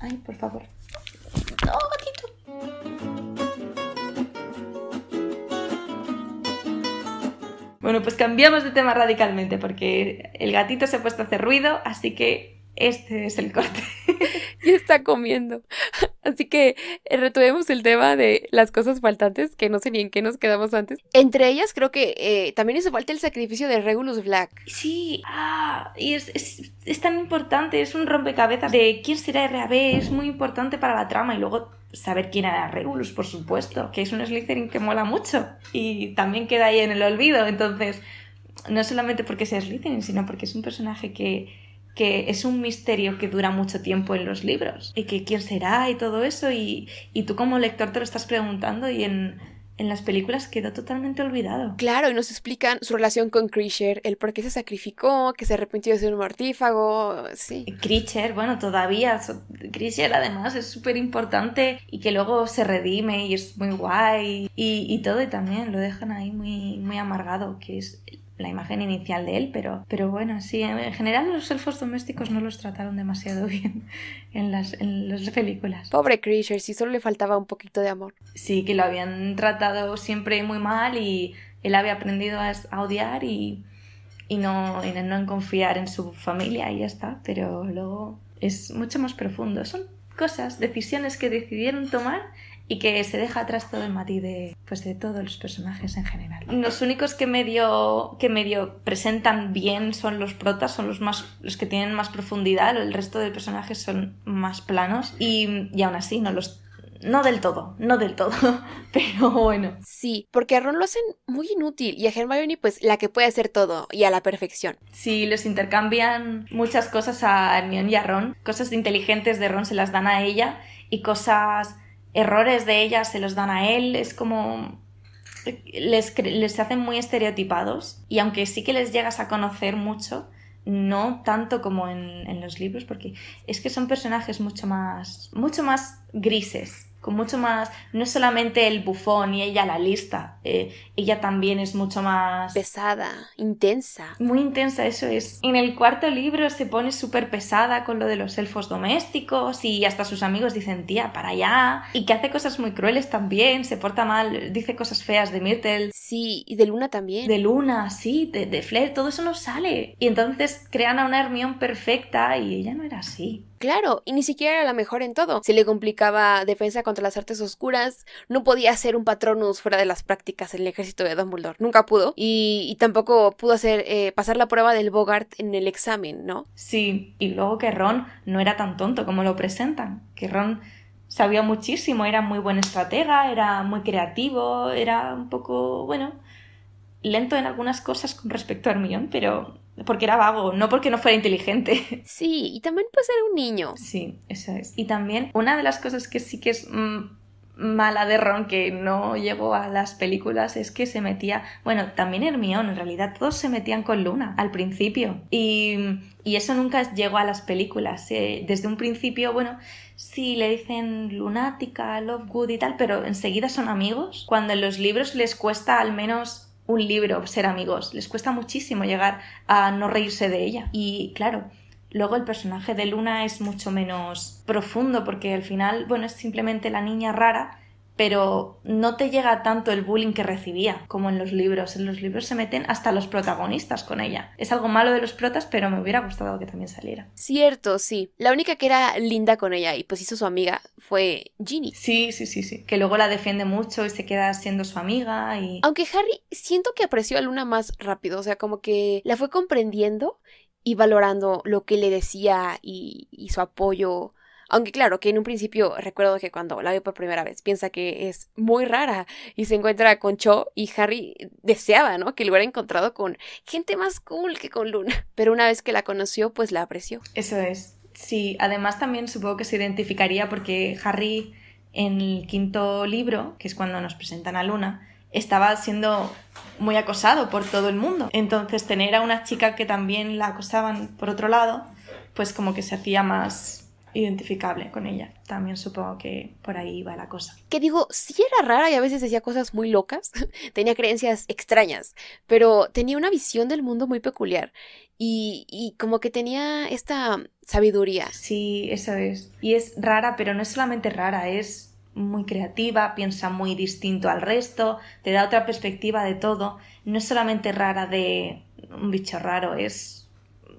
Ay, por favor. ¡No, gatito! Bueno, pues cambiamos de tema radicalmente porque el gatito se ha puesto a hacer ruido, así que este es el corte. y está comiendo. Así que eh, retomemos el tema de las cosas faltantes, que no sé ni en qué nos quedamos antes. Entre ellas, creo que eh, también hizo falta el sacrificio de Regulus Black. Sí, ah, y es, es, es, tan importante, es un rompecabezas de quién será RAB, es muy importante para la trama. Y luego saber quién era Regulus, por supuesto, que es un Slytherin que mola mucho y también queda ahí en el olvido. Entonces, no solamente porque sea Slytherin, sino porque es un personaje que que es un misterio que dura mucho tiempo en los libros y que quién será y todo eso y, y tú como lector te lo estás preguntando y en, en, las películas quedó totalmente olvidado. Claro, y nos explican su relación con Kreacher, el por qué se sacrificó, que se arrepintió de ser un mortífago, sí. Kreacher, bueno, todavía, Kreacher además es súper importante y que luego se redime y es muy guay y, y todo y también lo dejan ahí muy, muy amargado, que es la imagen inicial de él, pero, pero bueno, sí, en general los elfos domésticos no los trataron demasiado bien en las, en las películas. Pobre Kreacher, si solo le faltaba un poquito de amor. Sí, que lo habían tratado siempre muy mal y él había aprendido a, a odiar y, y, no, y no en confiar en su familia y ya está, pero luego es mucho más profundo. Son cosas, decisiones que decidieron tomar y que se deja atrás todo el matiz de, pues, de todos los personajes en general. Los únicos que medio, que medio presentan bien son los protas, son los, más, los que tienen más profundidad, el resto de personajes son más planos y, y aún así no los no del todo, no del todo, pero bueno. Sí, porque a Ron lo hacen muy inútil y a Hermione pues la que puede hacer todo y a la perfección. Sí, les intercambian muchas cosas a Hermione y a Ron, cosas inteligentes de Ron se las dan a ella y cosas errores de ella se los dan a él, es como les, les hacen muy estereotipados y aunque sí que les llegas a conocer mucho, no tanto como en, en, los libros, porque es que son personajes mucho más, mucho más grises con mucho más, no es solamente el bufón y ella la lista, eh, ella también es mucho más pesada, intensa. Muy intensa, eso es. En el cuarto libro se pone súper pesada con lo de los elfos domésticos y hasta sus amigos dicen, tía, para allá, y que hace cosas muy crueles también, se porta mal, dice cosas feas de Myrtle. Sí, y de Luna también. De Luna, sí, de, de Flair, todo eso no sale. Y entonces crean a una Hermione perfecta y ella no era así. Claro, y ni siquiera era la mejor en todo. Se le complicaba defensa contra las artes oscuras, no podía ser un patronus fuera de las prácticas en el ejército de Dumbledore, nunca pudo, y, tampoco pudo hacer eh, pasar la prueba del Bogart en el examen, ¿no? Sí, y luego que Ron no era tan tonto como lo presentan, que Ron sabía muchísimo, era muy buen estratega, era muy creativo, era un poco, bueno, lento en algunas cosas con respecto a Hermione, pero porque era vago, no porque no fuera inteligente. Sí, y también pues era un niño. Sí, eso es. Y también una de las cosas que sí que es mm, mala de Ron que no llegó a las películas es que se metía, bueno, también Hermione, en realidad todos se metían con Luna al principio y, y eso nunca llegó a las películas. Eh, desde un principio, bueno, sí le dicen lunática, Lovegood y tal, pero enseguida son amigos, cuando en los libros les cuesta al menos un libro, ser amigos. Les cuesta muchísimo llegar a no reírse de ella. Y claro, luego el personaje de Luna es mucho menos profundo porque al final, bueno, es simplemente la niña rara pero no te llega tanto el bullying que recibía como en los libros. En los libros se meten hasta los protagonistas con ella. Es algo malo de los protas, pero me hubiera gustado que también saliera. Cierto, sí. La única que era linda con ella y pues hizo su amiga fue Ginny. Sí, sí, sí, sí. Que luego la defiende mucho y se queda siendo su amiga y... Aunque Harry siento que apreció a Luna más rápido, o sea, como que la fue comprendiendo y valorando lo que le decía y, y su apoyo aunque claro, que en un principio recuerdo que cuando la ve por primera vez piensa que es muy rara y se encuentra con Cho y Harry deseaba, ¿no? Que lo hubiera encontrado con gente más cool que con Luna. Pero una vez que la conoció, pues la apreció. Eso es. Sí, además también supongo que se identificaría porque Harry en el quinto libro, que es cuando nos presentan a Luna, estaba siendo muy acosado por todo el mundo. Entonces tener a una chica que también la acosaban por otro lado, pues como que se hacía más identificable con ella. También supongo que por ahí iba la cosa. Que digo, sí era rara y a veces decía cosas muy locas, tenía creencias extrañas, pero tenía una visión del mundo muy peculiar y, y como que tenía esta sabiduría. Sí, eso es. Y es rara, pero no es solamente rara, es muy creativa, piensa muy distinto al resto, te da otra perspectiva de todo. No es solamente rara de un bicho raro, es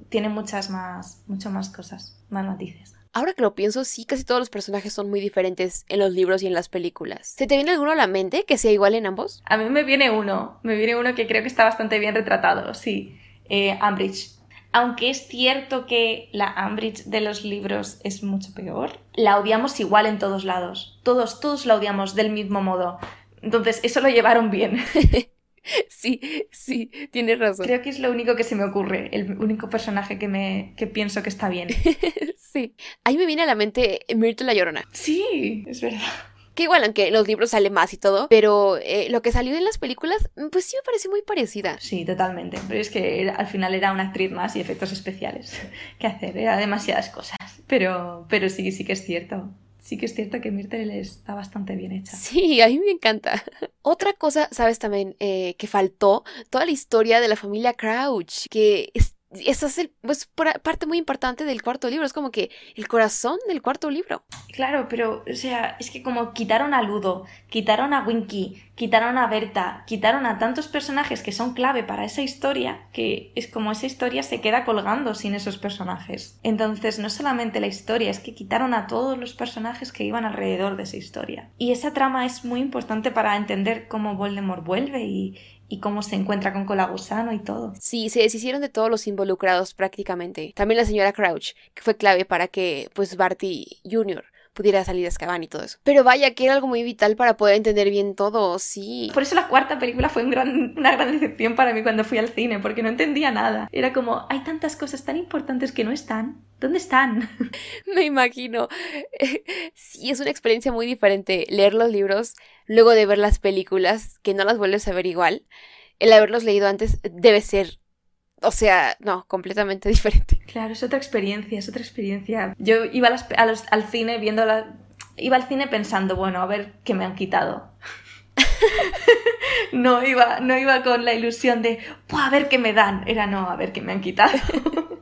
tiene muchas más, muchas más cosas, más matices. Ahora que lo pienso, sí, casi todos los personajes son muy diferentes en los libros y en las películas. ¿Se te viene alguno a la mente que sea igual en ambos? A mí me viene uno, me viene uno que creo que está bastante bien retratado, sí, eh, Ambridge. Aunque es cierto que la Ambridge de los libros es mucho peor, la odiamos igual en todos lados. Todos, todos la odiamos del mismo modo. Entonces, eso lo llevaron bien. Sí, sí, tienes razón. Creo que es lo único que se me ocurre, el único personaje que me que pienso que está bien. sí. Ahí me viene a la mente Myrtle la Llorona. Sí, es verdad. Que igual, aunque en los libros sale más y todo, pero eh, lo que salió en las películas, pues sí me parece muy parecida. Sí, totalmente. Pero es que al final era una actriz más y efectos especiales que hacer, era demasiadas cosas. Pero, pero sí, sí que es cierto sí que es cierto que Myrtle está bastante bien hecha. Sí, a mí me encanta. Otra cosa, sabes también, eh, que faltó, toda la historia de la familia Crouch, que es esa es pues, parte muy importante del cuarto libro, es como que el corazón del cuarto libro. Claro, pero, o sea, es que como quitaron a Ludo, quitaron a Winky, quitaron a Berta, quitaron a tantos personajes que son clave para esa historia, que es como esa historia se queda colgando sin esos personajes. Entonces, no solamente la historia, es que quitaron a todos los personajes que iban alrededor de esa historia. Y esa trama es muy importante para entender cómo Voldemort vuelve y, y cómo se encuentra con Colagusano y todo. Sí, se deshicieron de todos los involucrados prácticamente. También la señora Crouch, que fue clave para que pues Barty Jr. pudiera salir de Azkaban y todo eso. Pero vaya que era algo muy vital para poder entender bien todo, sí. Por eso la cuarta película fue una gran decepción para mí cuando fui al cine, porque no entendía nada. Era como, hay tantas cosas tan importantes que no están. ¿Dónde están? Me imagino. Sí, es una experiencia muy diferente leer los libros luego de ver las películas, que no las vuelves a ver igual. El haberlos leído antes debe ser, o sea, no, completamente diferente. Claro, es otra experiencia, es otra experiencia. Yo iba al cine viendo la... Iba al cine pensando, bueno, a ver qué me han quitado. no, iba, no iba con la ilusión de, a ver qué me dan. Era no, a ver qué me han quitado.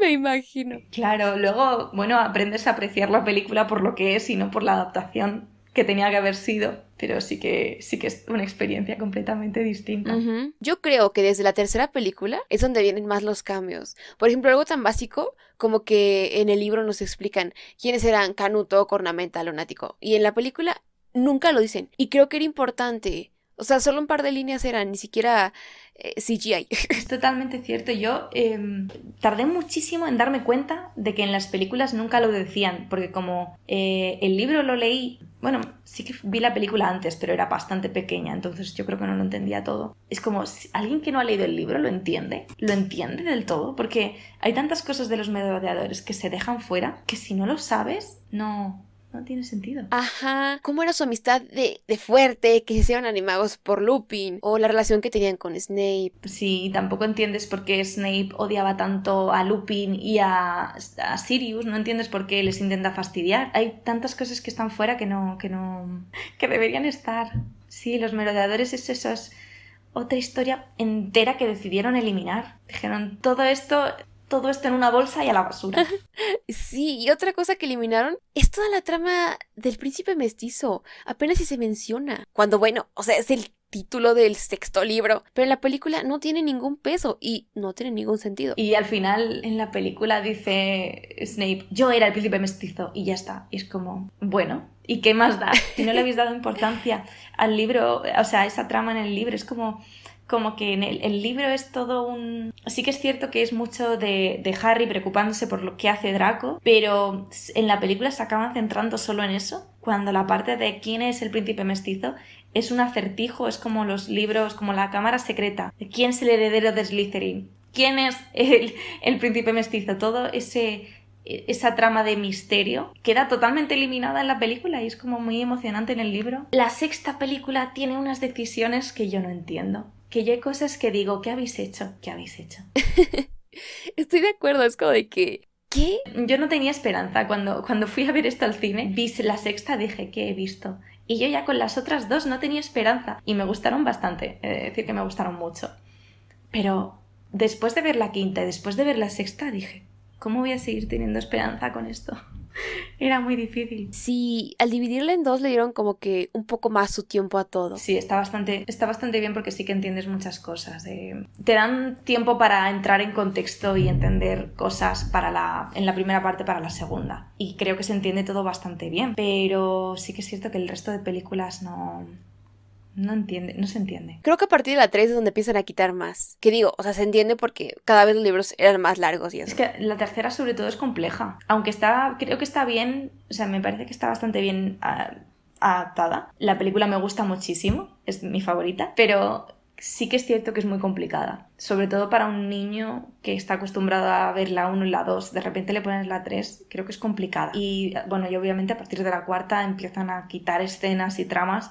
Me imagino. Claro, luego, bueno, aprendes a apreciar la película por lo que es y no por la adaptación que tenía que haber sido, pero sí que sí que es una experiencia completamente distinta. Yo creo que desde la tercera película es donde vienen más los cambios. Por ejemplo, algo tan básico como que en el libro nos explican quiénes eran Canuto, Cornamenta, Lunático, y en la película nunca lo dicen. Y creo que era importante o sea, solo un par de líneas eran, ni siquiera eh, CGI. Es totalmente cierto. Yo em, tardé muchísimo en darme cuenta de que en las películas nunca lo decían, porque como eh, el libro lo leí, bueno, sí que vi la película antes, pero era bastante pequeña, entonces yo creo que no lo entendía todo. Es como, alguien que no ha leído el libro lo entiende, lo entiende del todo, porque hay tantas cosas de los merodeadores que se dejan fuera que si no lo sabes, no, no tiene sentido. Ajá. ¿Cómo era su amistad de, fuerte, que se hicieron animados por Lupin? O la relación que tenían con Snape. Sí, tampoco entiendes por qué Snape odiaba tanto a Lupin y a, Sirius. No entiendes por qué les intenta fastidiar. Hay tantas cosas que están fuera que no. que no. que deberían estar. Sí, los merodeadores es eso. Es otra historia entera que decidieron eliminar. Dijeron, todo esto todo esto en una bolsa y a la basura. sí, y otra cosa que eliminaron es toda la trama del príncipe mestizo. Apenas si se menciona. Cuando, bueno, o sea, es el título del sexto libro, pero en la película no tiene ningún peso y no tiene ningún sentido. Y al final en la película dice Snape, yo era el príncipe mestizo y ya está. Y es como, bueno, ¿y qué más da? Si no le habéis dado importancia al libro, o sea, esa trama en el libro es como como que en el, libro es todo un... Sí que es cierto que es mucho de, Harry preocupándose por lo que hace Draco, pero en la película se acaban centrando solo en eso, cuando la parte de quién es el príncipe mestizo es un acertijo, es como los libros, como la cámara secreta, quién es el heredero de Slytherin, quién es el, el príncipe mestizo, todo ese esa trama de misterio queda totalmente eliminada en la película y es como muy emocionante en el libro. La sexta película tiene unas decisiones que yo no entiendo que yo hay cosas que digo, ¿qué habéis hecho? ¿Qué habéis hecho? Estoy de acuerdo, es como de que... ¿Qué? Yo no tenía esperanza. Cuando, cuando fui a ver esto al cine, vi la sexta, dije, ¿qué he visto? Y yo ya con las otras dos no tenía esperanza. Y me gustaron bastante, es decir que me gustaron mucho. Pero después de ver la quinta y después de ver la sexta, dije, ¿cómo voy a seguir teniendo esperanza con esto? Era muy difícil. Sí, al dividirla en dos le dieron como que un poco más su tiempo a todo. Sí, está bastante, está bastante bien porque sí que entiendes muchas cosas. Eh, te dan tiempo para entrar en contexto y entender cosas para la, en la primera parte para la segunda. Y creo que se entiende todo bastante bien. Pero sí que es cierto que el resto de películas no, no entiende, no se entiende. Creo que a partir de la 3 es donde empiezan a quitar más. Que digo, o sea, se entiende porque cada vez los libros eran más largos y eso. Es que la tercera sobre todo es compleja. Aunque está, creo que está bien, o sea, me parece que está bastante bien ah, adaptada. La película me gusta muchísimo, es mi favorita, pero sí que es cierto que es muy complicada. Sobre todo para un niño que está acostumbrado a ver la 1 y la 2, de repente le pones la 3, creo que es complicada. Y bueno, y obviamente a partir de la cuarta empiezan a quitar escenas y tramas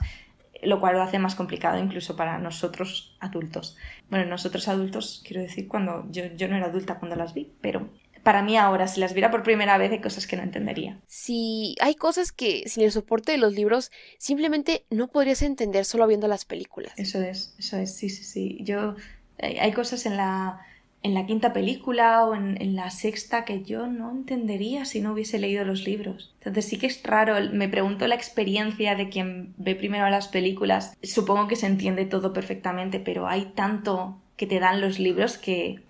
lo cual lo hace más complicado incluso para nosotros adultos. Bueno, nosotros adultos, quiero decir, cuando yo, yo no era adulta cuando las vi, pero para mí ahora, si las viera por primera vez, hay cosas que no entendería. Sí, hay cosas que sin el soporte de los libros simplemente no podrías entender solo viendo las películas. Eso es, eso es, sí, sí, sí. Yo, hay, cosas en la, en la quinta película o en, en, la sexta que yo no entendería si no hubiese leído los libros. Entonces sí que es raro, me pregunto la experiencia de quien ve primero las películas. Supongo que se entiende todo perfectamente, pero hay tanto que te dan los libros que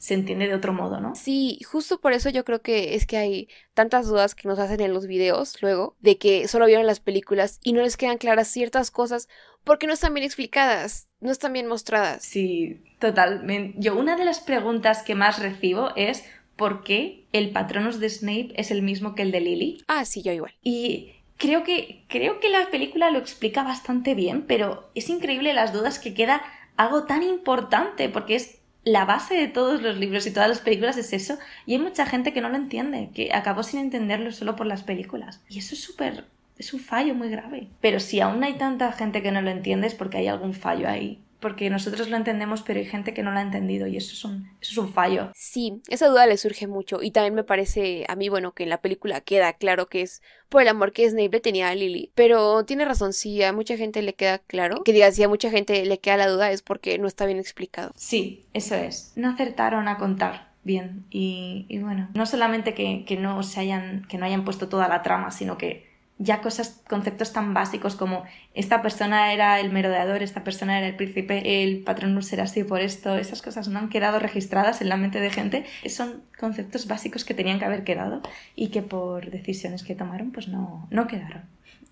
se entiende de otro modo, ¿no? Sí, justo por eso yo creo que es que hay tantas dudas que nos hacen en los videos luego, de que solo vieron las películas y no les quedan claras ciertas cosas porque no están bien explicadas, no están bien mostradas. Sí, totalmente. Yo una de las preguntas que más recibo es ¿por qué el Patronus de Snape es el mismo que el de Lily? Ah, sí, yo igual. Y creo que creo que la película lo explica bastante bien, pero es increíble las dudas que queda algo tan importante porque es la base de todos los libros y todas las películas es eso. Y hay mucha gente que no lo entiende, que acabó sin entenderlo solo por las películas. Y eso es súper... es un fallo muy grave. Pero si aún hay tanta gente que no lo entiende es porque hay algún fallo ahí porque nosotros lo entendemos, pero hay gente que no lo ha entendido y eso es un, eso es un fallo. Sí, esa duda le surge mucho y también me parece a mí, bueno, que en la película queda claro que es por el amor que Snape le tenía a Lily, pero tiene razón, si a mucha gente le queda claro, que diga, si a mucha gente le queda la duda es porque no está bien explicado. Sí, eso es. No acertaron a contar bien y, y bueno, no solamente que, que, no se hayan, que no hayan puesto toda la trama, sino que ya cosas, conceptos tan básicos como esta persona era el merodeador, esta persona era el príncipe, el patrón será así por esto, esas cosas no han quedado registradas en la mente de gente, son conceptos básicos que tenían que haber quedado y que por decisiones que tomaron pues no, no quedaron.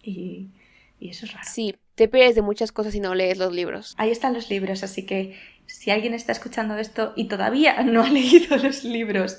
Y, y eso es raro. Sí, te pierdes de muchas cosas si no lees los libros. Ahí están los libros, así que si alguien está escuchando esto y todavía no ha leído los libros,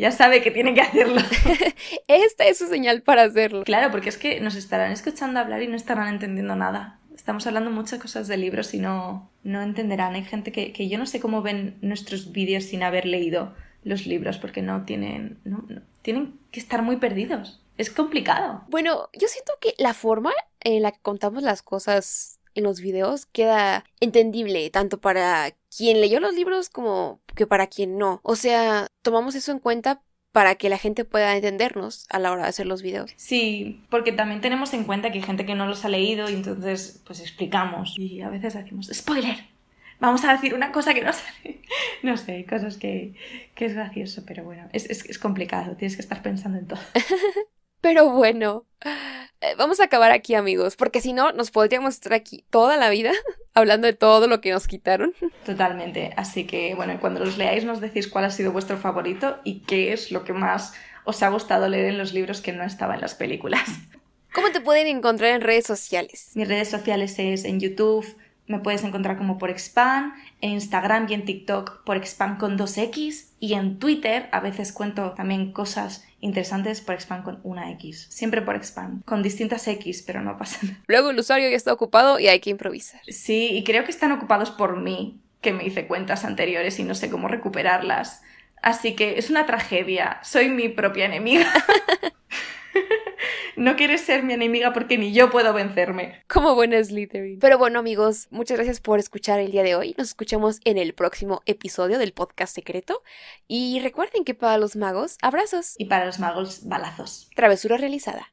ya sabe que tiene que hacerlo. Esta es su señal para hacerlo. Claro, porque es que nos estarán escuchando hablar y no estarán entendiendo nada. Estamos hablando muchas cosas de libros y no, no entenderán. Hay gente que, que yo no sé cómo ven nuestros vídeos sin haber leído los libros, porque no tienen, no, no, tienen que estar muy perdidos. Es complicado. Bueno, yo siento que la forma en la que contamos las cosas en los videos queda entendible tanto para quien leyó los libros como que para quien no. O sea, tomamos eso en cuenta para que la gente pueda entendernos a la hora de hacer los videos. Sí, porque también tenemos en cuenta que hay gente que no los ha leído y entonces pues explicamos y a veces decimos spoiler. Vamos a decir una cosa que no sale. No sé, cosas que, que es gracioso, pero bueno, es, es, es complicado, tienes que estar pensando en todo. pero bueno, eh, vamos a acabar aquí, amigos, porque si no, nos podríamos estar aquí toda la vida hablando de todo lo que nos quitaron. Totalmente. Así que, bueno, cuando los leáis nos decís cuál ha sido vuestro favorito y qué es lo que más os ha gustado leer en los libros que no estaba en las películas. ¿Cómo te pueden encontrar en redes sociales? Mis redes sociales es en YouTube, me puedes encontrar como por Expand, en Instagram y en TikTok por Expand con 2X y en Twitter a veces cuento también cosas interesantes por Expand con una X. Siempre por Expand, con distintas X, pero no pasa nada. Luego el usuario ya está ocupado y hay que improvisar. Sí, y creo que están ocupados por mí, que me hice cuentas anteriores y no sé cómo recuperarlas. Así que es una tragedia. Soy mi propia enemiga. no quieres ser mi enemiga porque ni yo puedo vencerme. Como buena Slytherin. Pero bueno, amigos, muchas gracias por escuchar el día de hoy. Nos escuchamos en el próximo episodio del podcast secreto. Y recuerden que para los magos, abrazos. Y para los magos, balazos. Travesura realizada.